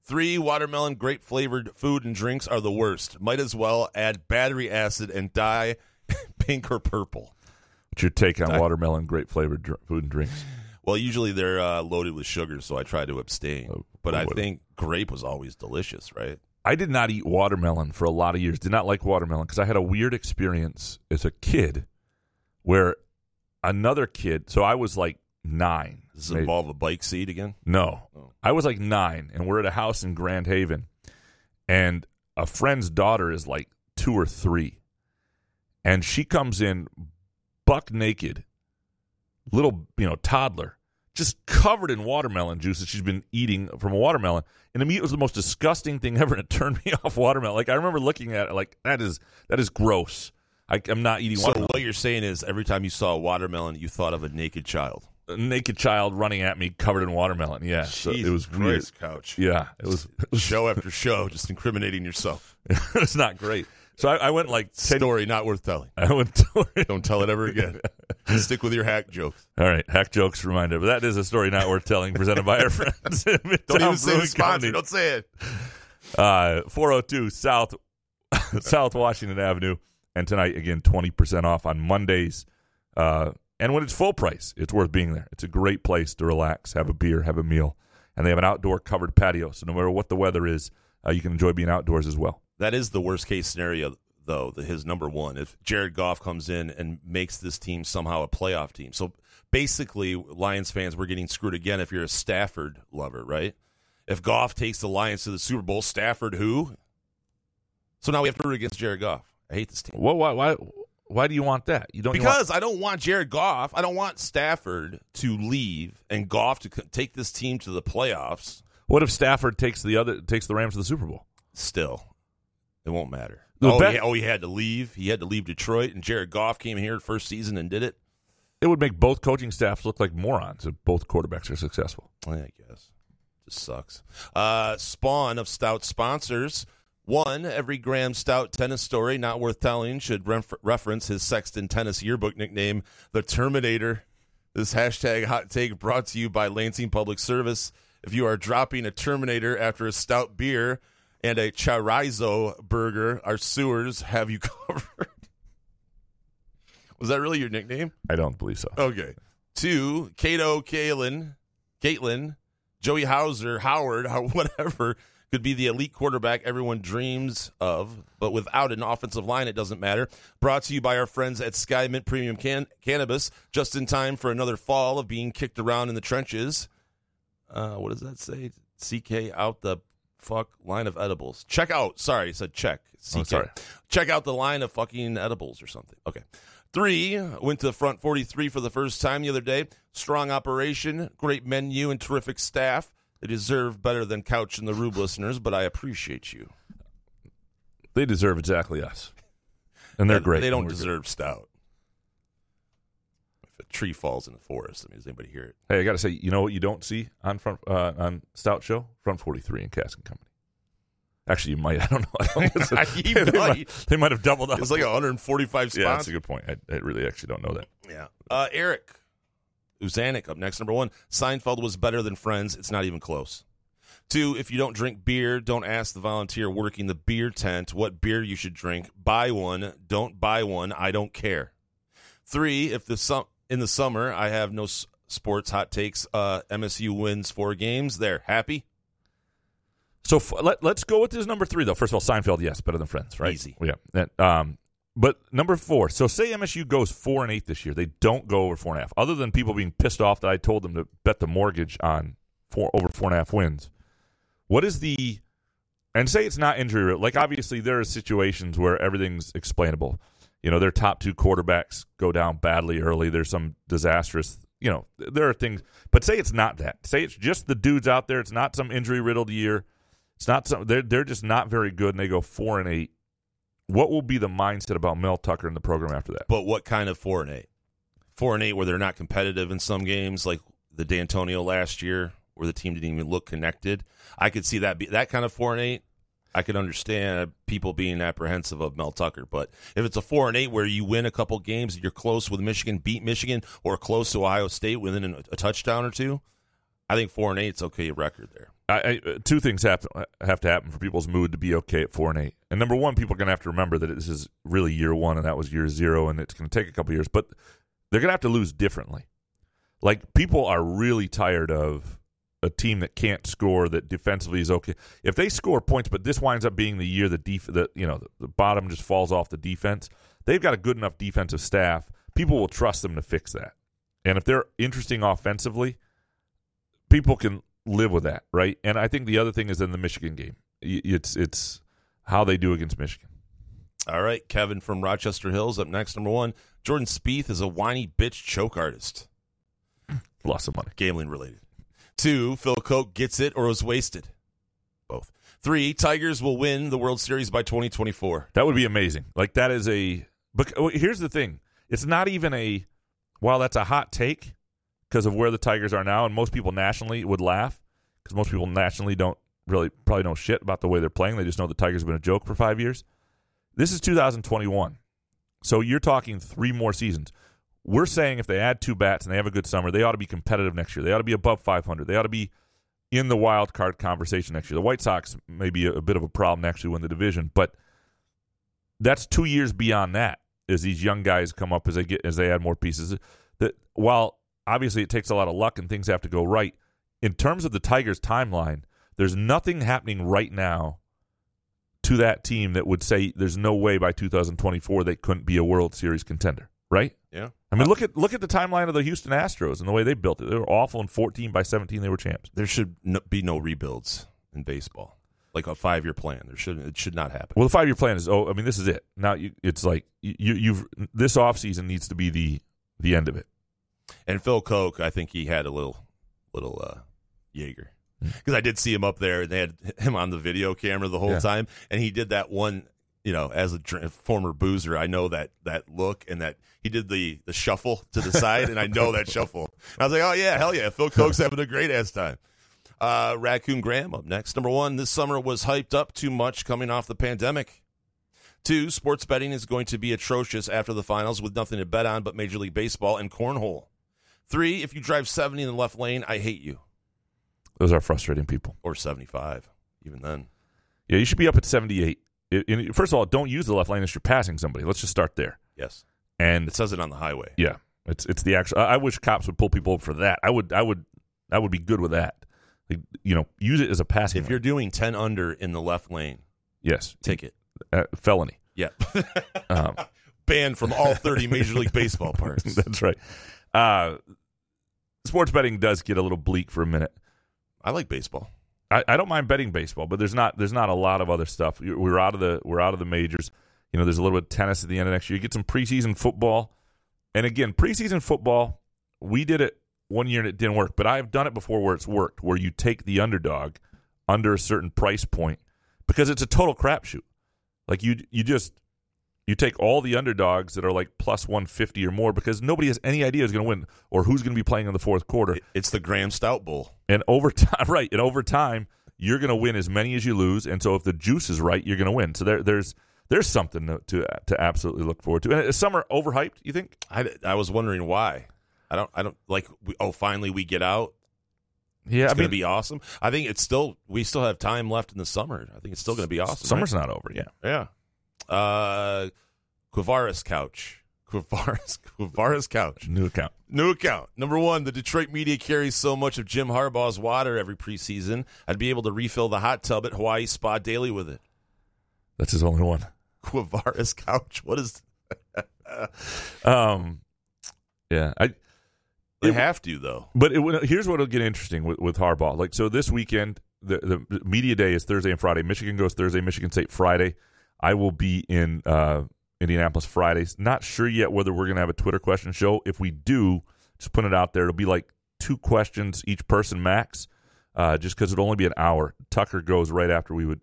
Three, watermelon grape flavored food and drinks are the worst. Might as well add battery acid and dye pink or purple. What's your take on watermelon grape flavored dr- food and drinks? Well, usually they're uh, loaded with sugar, so I try to abstain. but I what- think grape was always delicious, right? I did not eat watermelon for a lot of years. Did not like watermelon because I had a weird experience as a kid where another kid. So I was like nine. Does this maybe. involve a bike seat again? No, Oh. I was like nine, and we're at a house in Grand Haven, and a friend's daughter is like two or three, and she comes in buck naked, little you know toddler, just covered in watermelon juice that she's been eating from a watermelon. And to me, it was the most disgusting thing ever. And it turned me off watermelon. Like I remember looking at it, like that is that is gross. I, I'm not eating watermelon. So watermelon. what you're saying is every time you saw a watermelon, you thought of a naked child. a naked child running at me covered in watermelon. Yeah, so it was. Christ, Couch. Yeah, it was. It was show after show, just incriminating yourself. it's not great. So I, I went like 10, Story not worth telling. I went. To, Don't tell it ever again. Stick with your hack jokes. all right, hack jokes reminder. But that is a story not worth telling, presented by our friends. Don't even say the sponsor. Company. Don't say it. Uh, 402 South South Washington Avenue, and tonight again twenty percent off on Mondays. Uh, and when it's full price, it's worth being there. It's a great place to relax, have a beer, have a meal, and they have an outdoor covered patio. So no matter what the weather is, uh, you can enjoy being outdoors as well. That is the worst case scenario, though. The, his number one. If Jared Goff comes in and makes this team somehow a playoff team, so basically, Lions fans we're getting screwed again. If you're a Stafford lover, right? If Goff takes the Lions to the Super Bowl, Stafford who? So now we have to root against Jared Goff. I hate this team. What? Why? Why? Why do you want that? You don't you want- Because I don't want Jared Goff. I don't want Stafford to leave and Goff to take this team to the playoffs. What if Stafford takes the other takes the Rams to the Super Bowl? Still, It won't matter. The oh, bet- he, oh, he had to leave. He had to leave Detroit, and Jared Goff came here first season and did it. It would make both coaching staffs look like morons if both quarterbacks are successful. I guess. Just sucks. Uh, Spawn of Stout sponsors. One, every Graham Stout tennis story, not worth telling, should ref- reference his Sexton tennis yearbook nickname, the Terminator. This hashtag hot take brought to you by Lansing Public Service. If you are dropping a Terminator after a stout beer and a chorizo burger, our sewers have you covered. Was that really your nickname? I don't believe so. Okay. Two, Cato Kalen, Caitlin, Joey Hauser, Howard, how- whatever, could be the elite quarterback everyone dreams of, but without an offensive line, it doesn't matter. Brought to you by our friends at Skymint Premium Can- Cannabis, just in time for another fall of being kicked around in the trenches. Uh, what does that say? CK out the fuck line of edibles. Check out. Sorry, I said check. CK. Oh, sorry. Check out the line of fucking edibles or something. Okay. Three, went to the front 43 for the first time the other day. Strong operation, great menu, and terrific staff. They deserve better than Couch and the Rube listeners, but I appreciate you. They deserve exactly us. And they're great. They don't deserve stout. Tree falls in the forest, I mean, does anybody hear it? Hey, I got to say, you know what you don't see on front uh, on Stout Show? Front 43 and Cask and Company. Actually, you might. I don't know. I don't. They, might. they might have doubled up. It's like 145 spots. Yeah, that's a good point. I, I really actually don't know that. Yeah. Uh, Eric Uzanik up next. Number one, Seinfeld was better than Friends. It's not even close. Two, if you don't drink beer, don't ask the volunteer working the beer tent what beer you should drink. Buy one. Don't buy one. I don't care. Three, if the sum- in the summer I have no s- sports hot takes, uh, MSU wins four games. They're happy. So f- let, let's go with this number three, though. First of all, Seinfeld, yes, better than Friends, right? Easy. Yeah. That, um, but number four. So say MSU goes four and eight this year. They don't go over four and a half. Other than people being pissed off that I told them to bet the mortgage on four over four and a half wins. What is the and say it's not injury like obviously there are situations where everything's explainable. You know, their top two quarterbacks go down badly early. There's some disastrous, you know, there are things. But say it's not that. Say it's just the dudes out there. It's not some injury riddled year. It's not some. They're they're just not very good, and they go four and eight. What will be the mindset about Mel Tucker in the program after that? But what kind of four and eight? Four and eight where they're not competitive in some games, like the Dantonio last year, where the team didn't even look connected. I could see that be that kind of four and eight. I could understand people being apprehensive of Mel Tucker, but if it's a four and eight where you win a couple games, you're close with Michigan, beat Michigan, or close to Ohio State within a, a touchdown or two, I think four and eight's okay record there. I, I, uh, two things have to, have to happen for people's mood to be okay at four and eight. And number one, people are going to have to remember that this is really year one, and that was year zero, and it's going to take a couple years. But they're going to have to lose differently. Like people are really tired of a team that can't score that defensively is okay. If they score points, but this winds up being the year the def- that you know the, the bottom just falls off the defense. They've got a good enough defensive staff. People will trust them to fix that. And if they're interesting offensively, people can live with that, right? And I think the other thing is in the Michigan game. It's it's how they do against Michigan. All right, Kevin from Rochester Hills up next. Number one, Jordan Spieth is a whiny bitch choke artist. Lost some money. Gambling related. Two, Phil Coke gets it or was wasted. Both. Three, Tigers will win the World Series by 2024. That would be amazing. Like that is a. But here's the thing: it's not even a. While that's a hot take because of where the Tigers are now, and most people nationally would laugh because most people nationally don't really probably know shit about the way they're playing. They just know the Tigers have been a joke for five years. This is 2021, so you're talking three more seasons. We're saying if they add two bats and they have a good summer, they ought to be competitive next year. They ought to be above 500. They ought to be in the wild card conversation next year. The White Sox may be a, a bit of a problem year win the division, but that's two years beyond that as these young guys come up as they get as they add more pieces. That while obviously it takes a lot of luck and things have to go right, in terms of the Tigers timeline, there's nothing happening right now to that team that would say there's no way by 2024 they couldn't be a World Series contender, right? Yeah. I mean, look at look at the timeline of the Houston Astros and the way they built it. They were awful in 14 by 17 they were champs. There should no, be no rebuilds in baseball. Like a five year plan. There should it should not happen. Well, the five year plan is oh, I mean, this is it. Now you, it's like you you've this offseason needs to be the the end of it. And Phil Coke, I think he had a little little uh Jaeger. because I did see him up there. and They had him on the video camera the whole Yeah. time, and he did that one. You know, as a dr- former boozer, I know that that look and that he did the the shuffle to the side, and I know that shuffle. And I was like, oh yeah, hell yeah, Phil Coke's having a great ass time. Uh, Raccoon Graham up next. Number one, this summer was hyped up too much coming off the pandemic. Two, sports betting is going to be atrocious after the finals with nothing to bet on but Major League Baseball and cornhole. Three, if you drive 70 in the left lane, I hate you. Those are frustrating people. Or 75, even then. Yeah, you should be up at 78. It- it- first of all, don't use the left lane if you're passing somebody. Let's just start there. Yes. And It says it on the highway. yeah, it's it's the actual. I I wish cops would pull people over for that. I would I would I would be good with that. Like, you know, use it as a passing. If you're doing 10 under in the left lane, yes, ticket. uh, felony. Yeah. Um, Banned from all 30 Major League Baseball parks. That's right. Uh, sports betting does get a little bleak for a minute. I like baseball. I, I don't mind betting baseball, but there's not there's not a lot of other stuff. We're out of the we're out of the majors. You know, there's a little bit of tennis at the end of next year. You get some preseason football, and again, preseason football. We did it one year and it didn't work, but I have done it before where it's worked, where you take the underdog under a certain price point because it's a total crapshoot. Like you you just you take all the underdogs that are like plus 150 or more because nobody has any idea who's going to win or who's going to be playing in the fourth quarter. It's the Graham Stout Bowl. And over time, right? And over time, you're going to win as many as you lose. And so if the juice is right, you're going to win. So there, there's there's something to, to to absolutely look forward to. And uh, is summer overhyped? You think? I, I was wondering why. I don't I don't like we, oh finally we get out. Yeah, it's I going to be awesome. I think it's still we still have time left in the summer. I think it's still going to be awesome. Summer's right? not over. Yeah. Yeah. Uh Quavaris couch. Quavaris Quavaris couch. New account. New account. Number one, the Detroit media carries so much of Jim Harbaugh's water every preseason. I'd be able to refill the hot tub at Hawaii Spa daily with it. That's his only one. Quavaris couch. What is? Um, yeah, I. They have to though. But it, here's what'll get interesting with, with Harbaugh. Like so, this weekend, the the media day is Thursday and Friday. Michigan goes Thursday. Michigan State Friday. I will be in uh, Indianapolis Fridays. Not sure yet whether we're going to have a Twitter question show. If we do, just put it out there. It'll be like two questions each person max, uh, just because it'll only be an hour. Tucker goes right after we would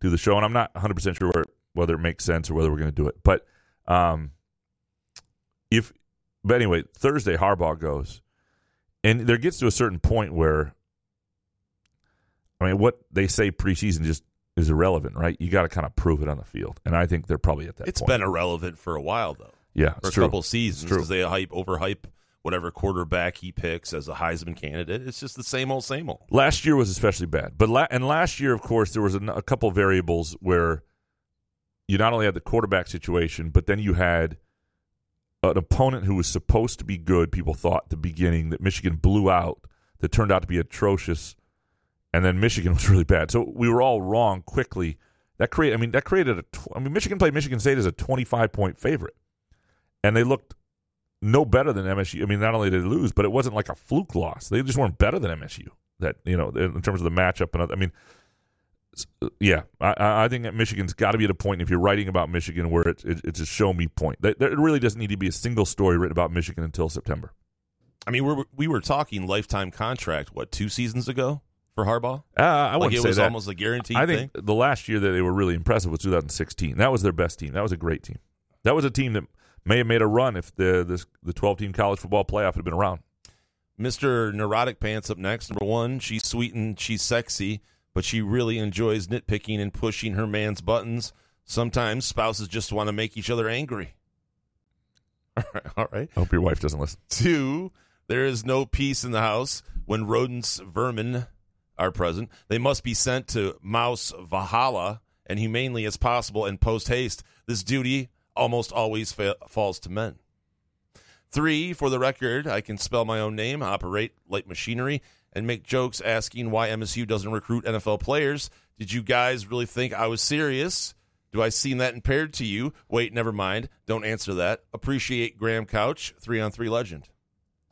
do the show, and I'm not 100 percent sure whether it makes sense or whether we're going to do it. But um, if but anyway, Thursday Harbaugh goes, and there gets to a certain point where, I mean, what they say preseason just is irrelevant, right? You got to kind of prove it on the field, and I think they're probably at that. It's point. been irrelevant for a while though. Yeah, for a true. couple seasons because they hype overhype whatever quarterback he picks as a Heisman candidate. It's just the same old, same old. Last year was especially bad, but la- and last year, of course, there was a, a couple variables where you not only had the quarterback situation, but then you had an opponent who was supposed to be good. People thought at the beginning that Michigan blew out, that turned out to be atrocious, and then Michigan was really bad. So we were all wrong quickly. That create, I mean, that created a. Tw- I mean, Michigan played Michigan State as a twenty-five point favorite, and they looked no better than MSU. I mean, not only did they lose, but it wasn't like a fluke loss. They just weren't better than MSU. That you know, in terms of the matchup and I mean, yeah, I- I, think Michigan's got to be at a point if you're writing about Michigan where it's it, it's a show me point. There really doesn't need to be a single story written about Michigan until September. I mean, we we were talking lifetime contract what two seasons ago for Harbaugh. Uh, I like wouldn't it say was that. almost a guaranteed I think thing. the last year that they were really impressive was 2016. That was their best team. That was a great team. That was a team that may have made a run if the this, the 12 team college football playoff had been around. Mr. Neurotic Pants up next. Number one, she's sweet and she's sexy, but she really enjoys nitpicking and pushing her man's buttons. Sometimes spouses just want to make each other angry. All right. All right. I hope your wife doesn't listen. Two, there is no peace in the house when rodents, vermin are present. They must be sent to Mouse Valhalla and humanely as possible and post haste. This duty almost always fa- falls to men. Three, for the record, I can spell my own name, operate light machinery, and make jokes asking why MSU doesn't recruit NFL players. Did you guys really think I was serious? Do I seem that impaired to you? Wait, never mind. Don't answer that. Appreciate Graham Couch, three on three legend.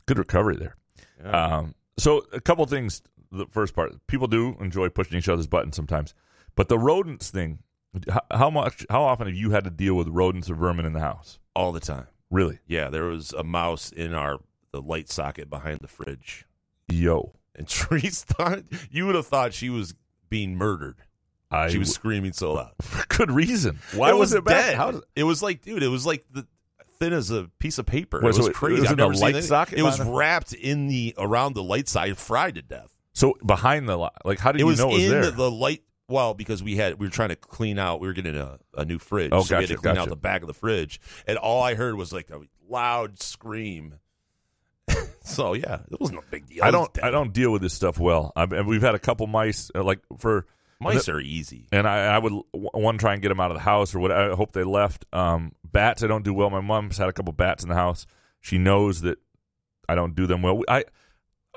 Good recovery there. Yeah. Um, so a couple things. The first part, people do enjoy pushing each other's buttons sometimes, but the rodents thing. How, how much? How often have you had to deal with rodents or vermin in the house? All the time. Really? Yeah, there was a mouse in our the light socket behind the fridge. Yo. And Therese thought you would have thought she was being murdered. I she was w- screaming so loud. For good reason. Why it was, it bad? dead? How did- it was like, dude, it was like the thin as a piece of paper. Was it was it- crazy. it was I've in a never seen light socket It was wrapped in the around the light side, fried to death. So behind the li- like, how did it you was know it was in there? the, the light. Well, because we had we were trying to clean out. We were getting a, a new fridge, Oh, so we had to clean gotcha. out the back of the fridge, and all I heard was like a loud scream. so yeah, it wasn't a big deal. I don't. I don't deal with this stuff well. I, and we've had a couple mice, uh, like for Mice are easy. and I, I would one try and get them out of the house, or what. I hope they left. Um, bats, I don't do well. My mom's had a couple bats in the house. She knows that I don't do them well. I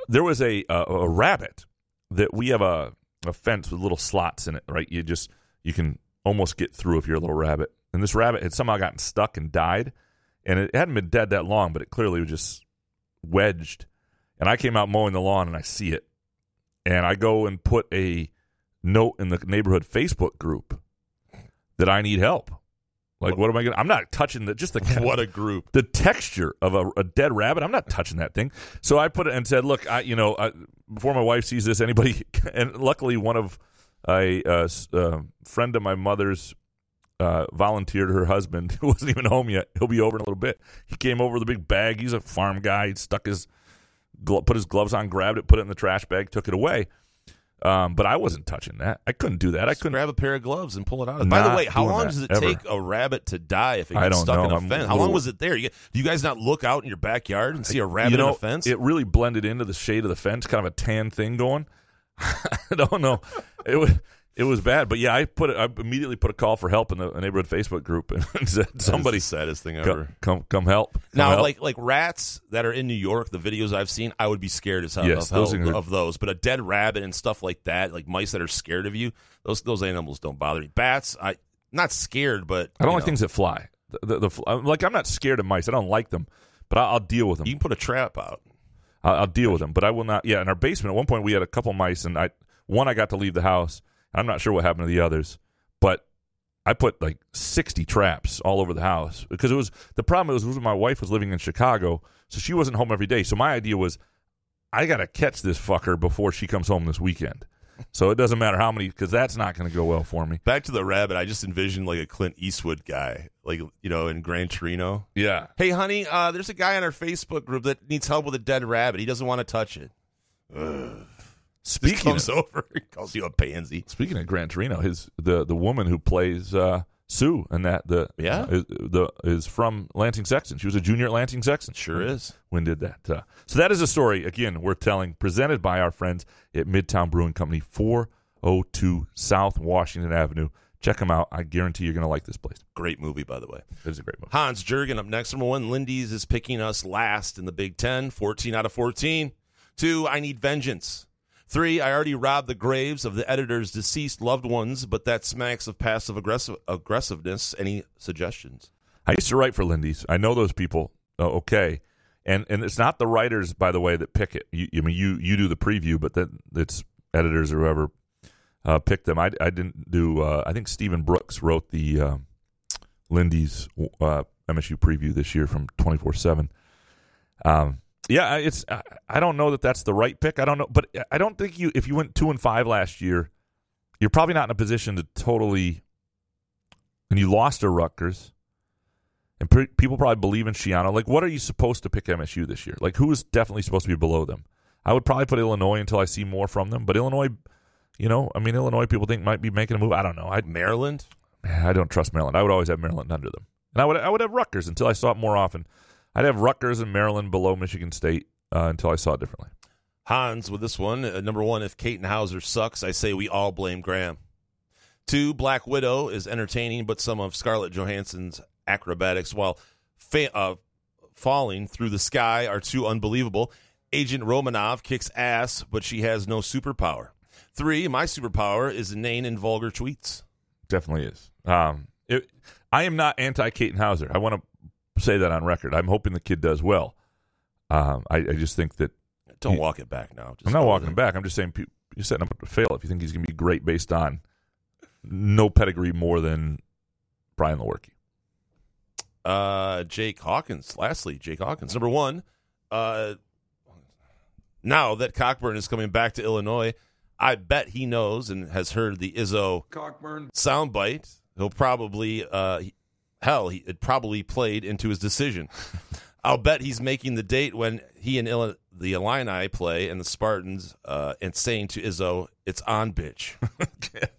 there was a a, a rabbit that we have a a fence with little slots in it. Right, you just you can almost get through if you're a little rabbit. And this rabbit had somehow gotten stuck and died, and it hadn't been dead that long, but it clearly was just wedged. And I came out mowing the lawn and I see it, and I go and put a note in the neighborhood Facebook group that I need help. Like, what am I going? to I'm not touching the just the What a group! the texture of a, a dead rabbit. I'm not touching that thing. So I put it and said, "Look, I, you know, I, before my wife sees this, anybody." And luckily, one of a uh, uh, friend of my mother's uh, volunteered her husband, who wasn't even home yet. He'll be over in a little bit. He came over with a big bag. He's a farm guy. He stuck his glo- put his gloves on, grabbed it, put it in the trash bag, took it away. Um, but I wasn't touching that. I couldn't do that. I couldn't. grab a pair of gloves and pull it out. By the way, how long that, does it ever. take a rabbit to die if it gets stuck know. in a I'm fence? How long was it there? You, do you guys not look out in your backyard and see a rabbit you know, in a fence? It really blended into the shade of the fence, kind of a tan thing going. I don't know. It was it was bad, but yeah, I put it, I immediately put a call for help in the neighborhood Facebook group and said somebody the saddest thing ever. come come help. Come Now, help. like like rats that are in New York, the videos I've seen, I would be scared as hell Yes, of, those hell are- of those. But a dead rabbit and stuff like that, like mice that are scared of you, those those animals don't bother me. Bats, I not scared, but I don't like know, things that fly. The, the, the like I'm not scared of mice. I don't like them, but I'll, I'll deal with them. You can put a trap out. I'll, I'll deal with them, but I will not. Yeah, in our basement at one point we had a couple mice, and I one I got to leave the house. I'm not sure what happened to the others, but I put like 60 traps all over the house because it was the problem was, was my wife was living in Chicago, so she wasn't home every day. So my idea was I got to catch this fucker before she comes home this weekend. So it doesn't matter how many because that's not going to go well for me. Back to the rabbit, I just envisioned like a Clint Eastwood guy, like you know, in Gran Torino. Yeah. Hey, honey, uh, there's a guy on our Facebook group that needs help with a dead rabbit. He doesn't want to touch it. Ugh. Speaking Just comes of- over, he calls you a pansy. Speaking of Gran Torino, his the the woman who plays uh, Sue and that the Yeah? is, the is from Lansing Sexton. She was a junior at Lansing Sexton. Sure is. When did that? Uh, so that is a story again worth telling, presented by our friends at Midtown Brewing Company, four oh two South Washington Avenue. Check them out. I guarantee you're going to like this place. Great movie, by the way. It is a great movie. Hans Jurgen up next. Number one, Lindy's is picking us last in the Big Ten, 14 out of 14. Two, I need vengeance. Three, I already robbed the graves of the editor's deceased loved ones, but that smacks of passive aggressive aggressiveness. Any suggestions? I used to write for Lindy's. I know those people. Uh, okay, and and it's not the writers, by the way, that pick it. You, I mean, you you do the preview, but then it's editors or whoever uh, pick them. I, I didn't do. Uh, I think Stephen Brooks wrote the uh, Lindy's uh, MSU preview this year from twenty four seven. Um, yeah, I- it's. I, I don't know that that's the right pick. I don't know, but I don't think you. If you went two and five last year, you're probably not in a position to totally. And you lost to Rutgers. And pre- people probably believe in Schiano. Like, what are you supposed to pick MSU this year? Like, who is definitely supposed to be below them? I would probably put Illinois until I see more from them. But Illinois, you know, I mean, Illinois people think might be making a move. I don't know. I Maryland. I don't trust Maryland. I would always have Maryland under them, and I would I would have Rutgers until I saw it more often. I'd have Rutgers and Maryland below Michigan State uh, until I saw it differently. Hans with this one. Uh, number one, if Kate Hauser sucks, I say we all blame Graham. Two, Black Widow is entertaining, but some of Scarlett Johansson's acrobatics while fa- uh, falling through the sky are too unbelievable. Agent Romanoff kicks ass, but she has no superpower. Three, my superpower is inane and vulgar tweets. Definitely is. Um, it, I am not anti Kate Hauser. I want to say that on record. I'm hoping the kid does well. Um, I, I just think that Don't he- walk it back now. Just I'm not walking with him back. I'm just saying pe- you're setting up to fail if you think he's going to be great based on no pedigree more than Brian Lewerke. Uh, Jake Hawkins. Lastly, Jake Hawkins. Number one, uh, now that Cockburn is coming back to Illinois, I bet he knows and has heard the Izzo Cockburn. soundbite. He'll probably, uh, hell, he, it probably played into his decision. I'll bet he's making the date when he and the Illini play and the Spartans uh, and saying to Izzo, it's on, bitch.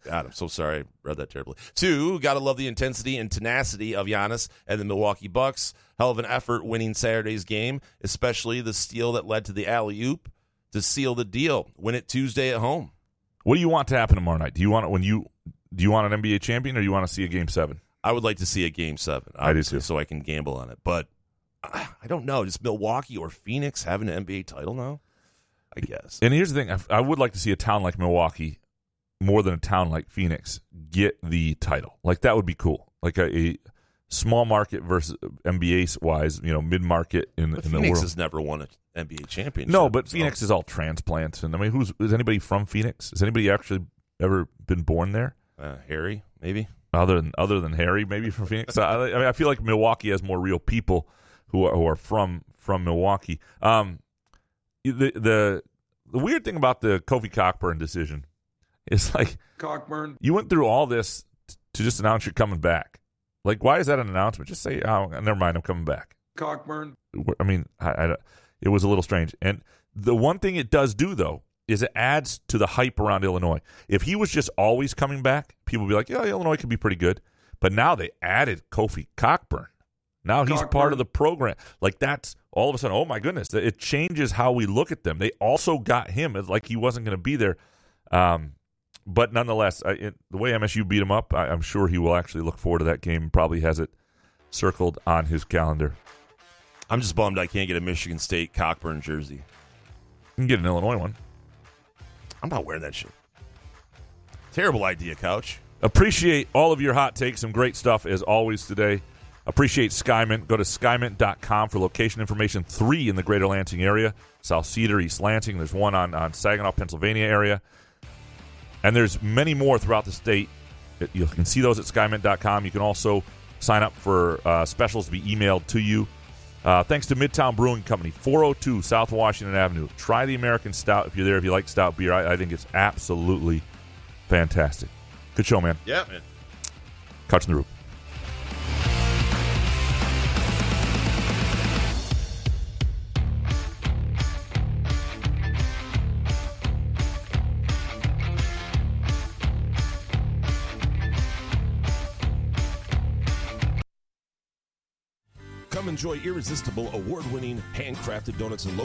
God, I'm so sorry. I read that terribly. Two, got to love the intensity and tenacity of Giannis and the Milwaukee Bucks. Hell of an effort winning Saturday's game, especially the steal that led to the alley oop to seal the deal. Win it Tuesday at home. What do you want to happen tomorrow night? Do you want it when you do you want an NBA champion or do you want to see a game seven? I would like to see a game seven. I do too. So I can gamble on it. But uh, I don't know. Does Milwaukee or Phoenix have an NBA title now? I guess. And here's the thing: I, I would like to see a town like Milwaukee, more than a town like Phoenix, get the title. Like that would be cool. Like a, a small market versus NBA wise, you know, mid market in, in the world. Phoenix has never won an NBA championship. No, but so- Phoenix is all transplants, and I mean, who's is anybody from Phoenix? Has anybody actually ever been born there? Uh, Harry, maybe. Other than other than Harry, maybe from Phoenix. I, I mean, I feel like Milwaukee has more real people who are, who are from from Milwaukee. Um, the the the weird thing about the Kofi Cockburn decision is like Cockburn. you went through all this t- to just announce you're coming back. Like, why is that an announcement? Just say, "Oh, never mind, I'm coming back." Cockburn. I mean, I, I, it was a little strange. And the one thing it does do, though, is it adds to the hype around Illinois. If he was just always coming back, people would be like, yeah, Illinois could be pretty good. But now they added Kofi Cockburn. Now he's part of the program. Like that's all of a sudden, oh my goodness, it changes how we look at them. They also got him like he wasn't going to be there. Um, but nonetheless, I, it, the way MSU beat him up, I, I'm sure he will actually look forward to that game. Probably has it circled on his calendar. I'm just bummed I can't get a Michigan State Cockburn jersey. You can get an Illinois one. I'm not wearing that shit. Terrible idea, Couch. Appreciate all of your hot takes. Some great stuff as always today. Appreciate Skymint. Go to skymint.com for location information. Three in the greater Lansing area South Cedar, East Lansing. There's one on, on Saginaw, Pennsylvania area. And there's many more throughout the state. You can see those at skymint.com. You can also sign up for uh, specials to be emailed to you. Uh, thanks to Midtown Brewing Company, 402 South Washington Avenue. Try the American Stout if you're there. If you like stout beer, I, I think it's absolutely fantastic. Good show, man. Yeah, man. In the Rube. Come enjoy irresistible, award winning, handcrafted donuts and